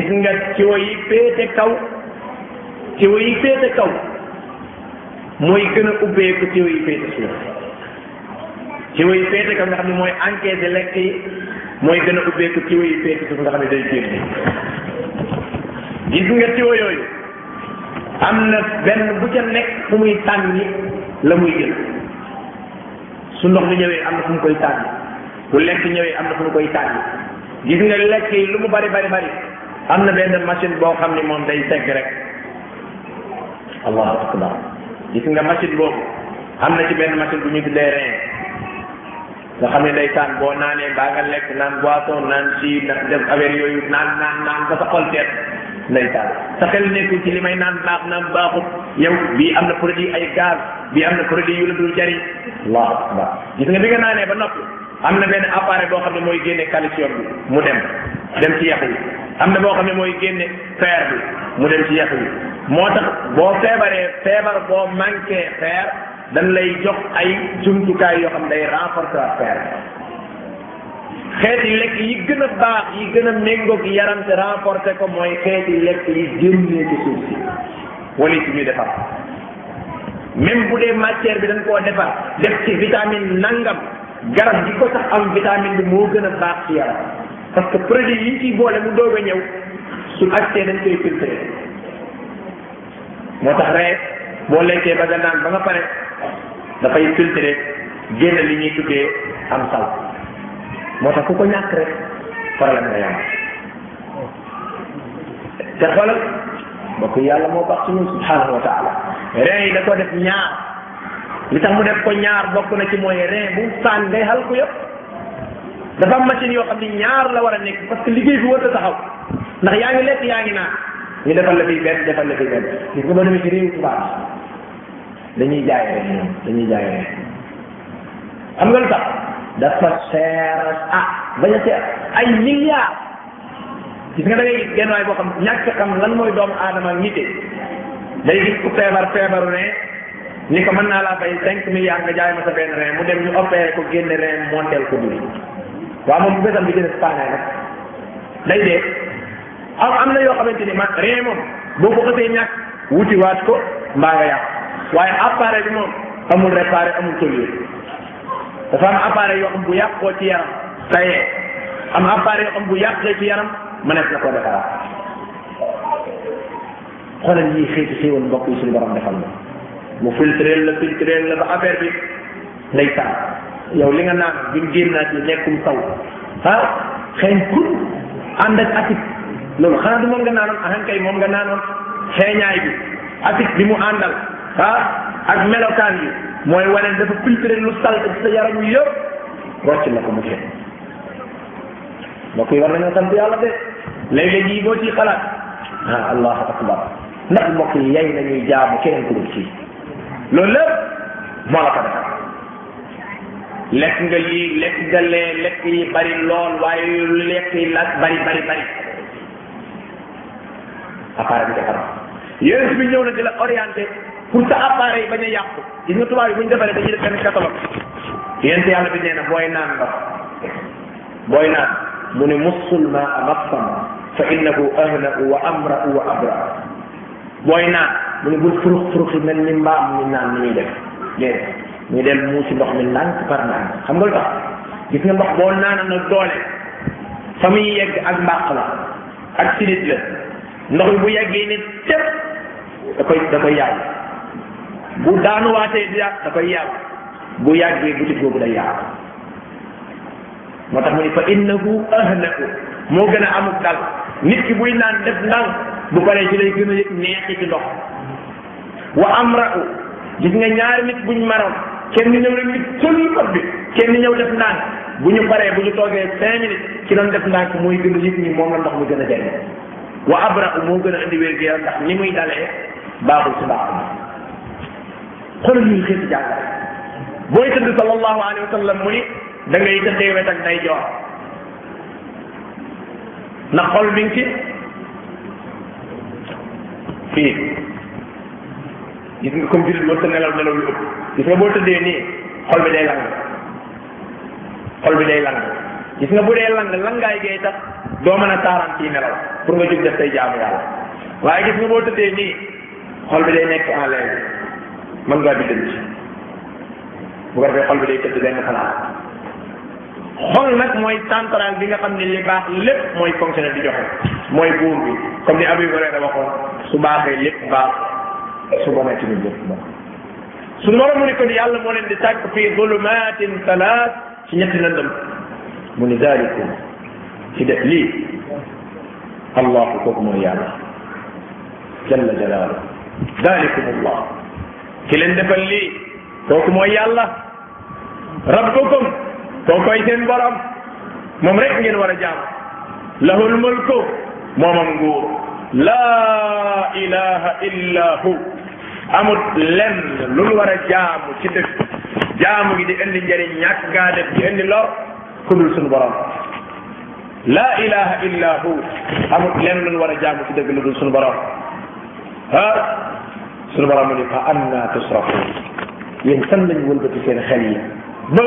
gis nga ci woy yi féete kaw ci woy yi féete kaw mooy gën a ubbeeku ci woy yi féete suuf ci woy yi féete kaw nga xam ne mooy encaissé lekk yi mooy gën a ubbeeku ci woy yi féete suuf nga xam ne day génn gis nga ci woy yooyu am na benn bu ca nekk fu muy tànni la muy jël su ndox mi ñëwee am na fu mu koy tànni bu lekk ñëwee am na fu mu koy tànni gis nga lekk yi lu mu bari bari bari am na benn machine boo xam ne moom day segg rek allahu akbar gis nga machine boobu am na ci benn machine bu ñu tuddee rein nga xam ne ndeysaan boo naanee baa nga lekk naan boisson naan si naan def affaire yooyu naan naan naan ba sa xol seet ndeysaan sa xel nekkul ci li may naan baax naan baaxut yow bii am na produit ay gaz bii am na produit yu la dul jariñ allahu akbar gis nga bi nga naanee ba noppi am na benn appareil boo xam ne mooy génne calcium bi mu dem dem ci yàq yi am na boo xam ne mooy génne fer bi mu dem ci yàq yi moo tax boo feebaree feebar boo manqué fer dañ lay jox ay jumtukaay yoo xam day renforcer ak fer xeeti lekk yi gën a baax yi gën a méngoog yaram te renforcer ko mooy xeeti lekk yi génnee ci suuf si wala ci ñuy defar même bu dee matière bi dañ koo defar def ci vitamine nangam garab gi ko sax am vitamine bi moo gën a baax ci yaram parce que produit yi ciy boole mu doog a ñëw su actee dañ koy filtré moo tax ree boo lekkee ba nga naan ba nga pare dafay filtré génn li ñuy tuddee am sal moo tax ku ko ñàkk rek problème nga yàlla te xoolal mbokk yàlla moo baax ci ñun subhanahu wa taala ree yi da ko def ñaar li tax mu def ko ñaar bokk na ci mooy ree bu saan ngay xal ku yëpp dafa am machine yoo xam ni ñaar la war a nekk parce que liggéey bi war a taxaw ndax yaa ngi lekk yaa ngi naan ñu defal la fii benn defal la fii benn gis nga boo demee ci réew tubaab dañuy jaay rek ñoom dañuy jaay rek xam nga lu tax dafa seer ah bañ a seer ay milliards gis nga da ngay gis genn waay boo xam ñàkk xam lan mooy doomu aadama ak nite day gis ku feebar feebaru ne ni ko mën naa laa fay cinq milliards nga jaay ma sa benn rein mu dem ñu opéré ko génne rein monteel ko duli waaw moom bu besam bi gën a paane nag day dee am am na yoo xamante ni man ree moom boo ko xësee ñàkk wuti waat ko mbaa nga yàq waaye appareil bi moom amul réparé amul tollu dafa am appareil yoo xam bu yàqoo ci yaram tayee am appareil yoo xam bu yàqee ci yaram mënees na ko defaraat xoolal yii xeeti xéewal mbokk yi suñu borom defal la mu filtreel la filtreel la ba affaire bi ndeysaan yow li nga naan bi mu génnaat yi nekkum saw ah xeeñ kun ànd ak atik loolu xanaa du moom nga naanoon ahan kay moom nga naanoon xeeñaay bi atik bi mu àndal ah ak melokaan bi mooy wane ne dafa filtré lu salte ci sa yaram wi yëpp rocc la ko mu xeeñ mbokk yi war nañoo sant yàlla de léeg-léeg yi boo ciy xalaat ah allahu akbar ndax mbokk yi yay nañuy jaamu keneen ku dul kii loolu lépp moo la ko defal lekk nga lii lekk nga lee lekk yi bari lool waaye lu lekk yi la bari bari bari appareil bi defar yéen bi ñëw na di la orienté pour sa appareil bañ a yàqu gis nga tubaab yi bu ñu defaree dañuy def benn catalogue yéen yàlla bi nee na booy naan ndox booy naan mu ne mussul ma amassam fa innahu ahna wa amra wa abra booy naan mu ne bul furux furuxi mel ni mbaam ni naan ni muy def déedéet muy del muusi ndox mi ndànk par ndànk xam nga lu tax gis nga ndox boo naana na doole fa muy yegg ak mbàq la ak sidit la ndox mi bu yeggee ne tëb da koy da koy yàgg bu daanuwaatee di da koy yàgg bu yàggee butit boobu day yàgg moo tax mu ne fa innahu ahnaqu moo gën a amuk dal nit ki buy naan def ndànk bu paree ci lay gën a yëg neexi ci ndox wa amra'u gis nga ñaari nit buñ maroon kenn ñëw rek nit tëllu pot bi kenn ñëw def ndànk bu ñu paree bu ñu toogee cinq minutes ci doon def ndànk mooy gën a yëg ni moom la ndox mu gën a jëriñ wa abra'u moo gën a indi wér gu yaram ndax ni muy dalee baaxul ci baaxul xoolal ñun xeeti jàngale booy tëdd sallallahu alayhi wa sallam mu ni da ngay tëddee wet ak day joor na xol mi ngi ci fii gis nga comme jullit war sa nelaw nelaw yu ëpp gis nga boo tëddee nii xol bi day lang xol bi day lang gis nga bu dee lang langaay gay tax doo mën a taaraan ci nelaw pour nga jóg def say jaamu yàlla waaye gis nga boo tëddee nii xol bi day nekk en l'aise mën ngaa biddan ci bu ko defee xol bi day tëdd benn xalaat xol nag mooy central bi nga xam ne li baax lépp mooy fonctionner di joxe mooy buur bi comme ni Abu Hurayra waxoon su baaxee lépp baax su bonee tamit lépp baax suñu borom mu ne kon yàlla moo leen di sàkk fii zulumatin salaat ci ñetti lëndëm mu ni daalikum ci def lii allahu kooku mooy yàlla jalla jalaalu daalikum allah ki leen defal lii kooku mooy yàlla rabbukum kookoy seen borom moom rek ngeen war a jaam lahul mulku moomam nguur laa ilaha illa hu amut lenn lu ñu war a jaamu ci dëkk jaamu gi di indi njëriñ ñàkk gaa def di indi lor ku dul suñu borom laa ilaha illa hu amut lenn lu ñu war a jaamu ci dëgg lu dul suñu borom ah suñu borom ni fa anna tusrafun yéen fan lañ wëlbati seen xel yi ba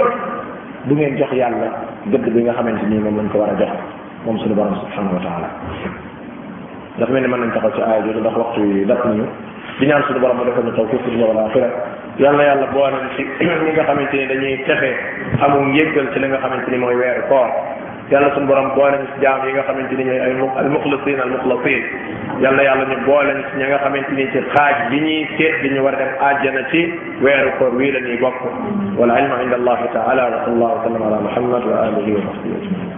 du ngeen jox yàlla gëdd bi nga xamante ni moom lañ ko war a jox moom suñu borom subhanahu wa taala dafa mel ni mën nañ taxaw ci aaya jooju ndax waxtu yi dab nañu di ñaan suñu borom mu defal ñu taw fii suñu wala axira yàlla yàlla boole na ci ñi nga xamante ni dañuy texe amul njéggal ci li nga xamante ni mooy weeru koor yàlla suñu borom boole ñu ci jaam yi nga xamante ni ñooy ay mu al muxlasin al muxlasin yàlla yàlla ñu boole ñu ci ñi nga xamante ni ci xaaj bi ñuy seet bi ñu war a dem àjjana ci weeru koor wii la ñuy bokk wal ilmu inda allahi taala wa sallallahu wa sallam ala muhammad wa alihi wa sahbihi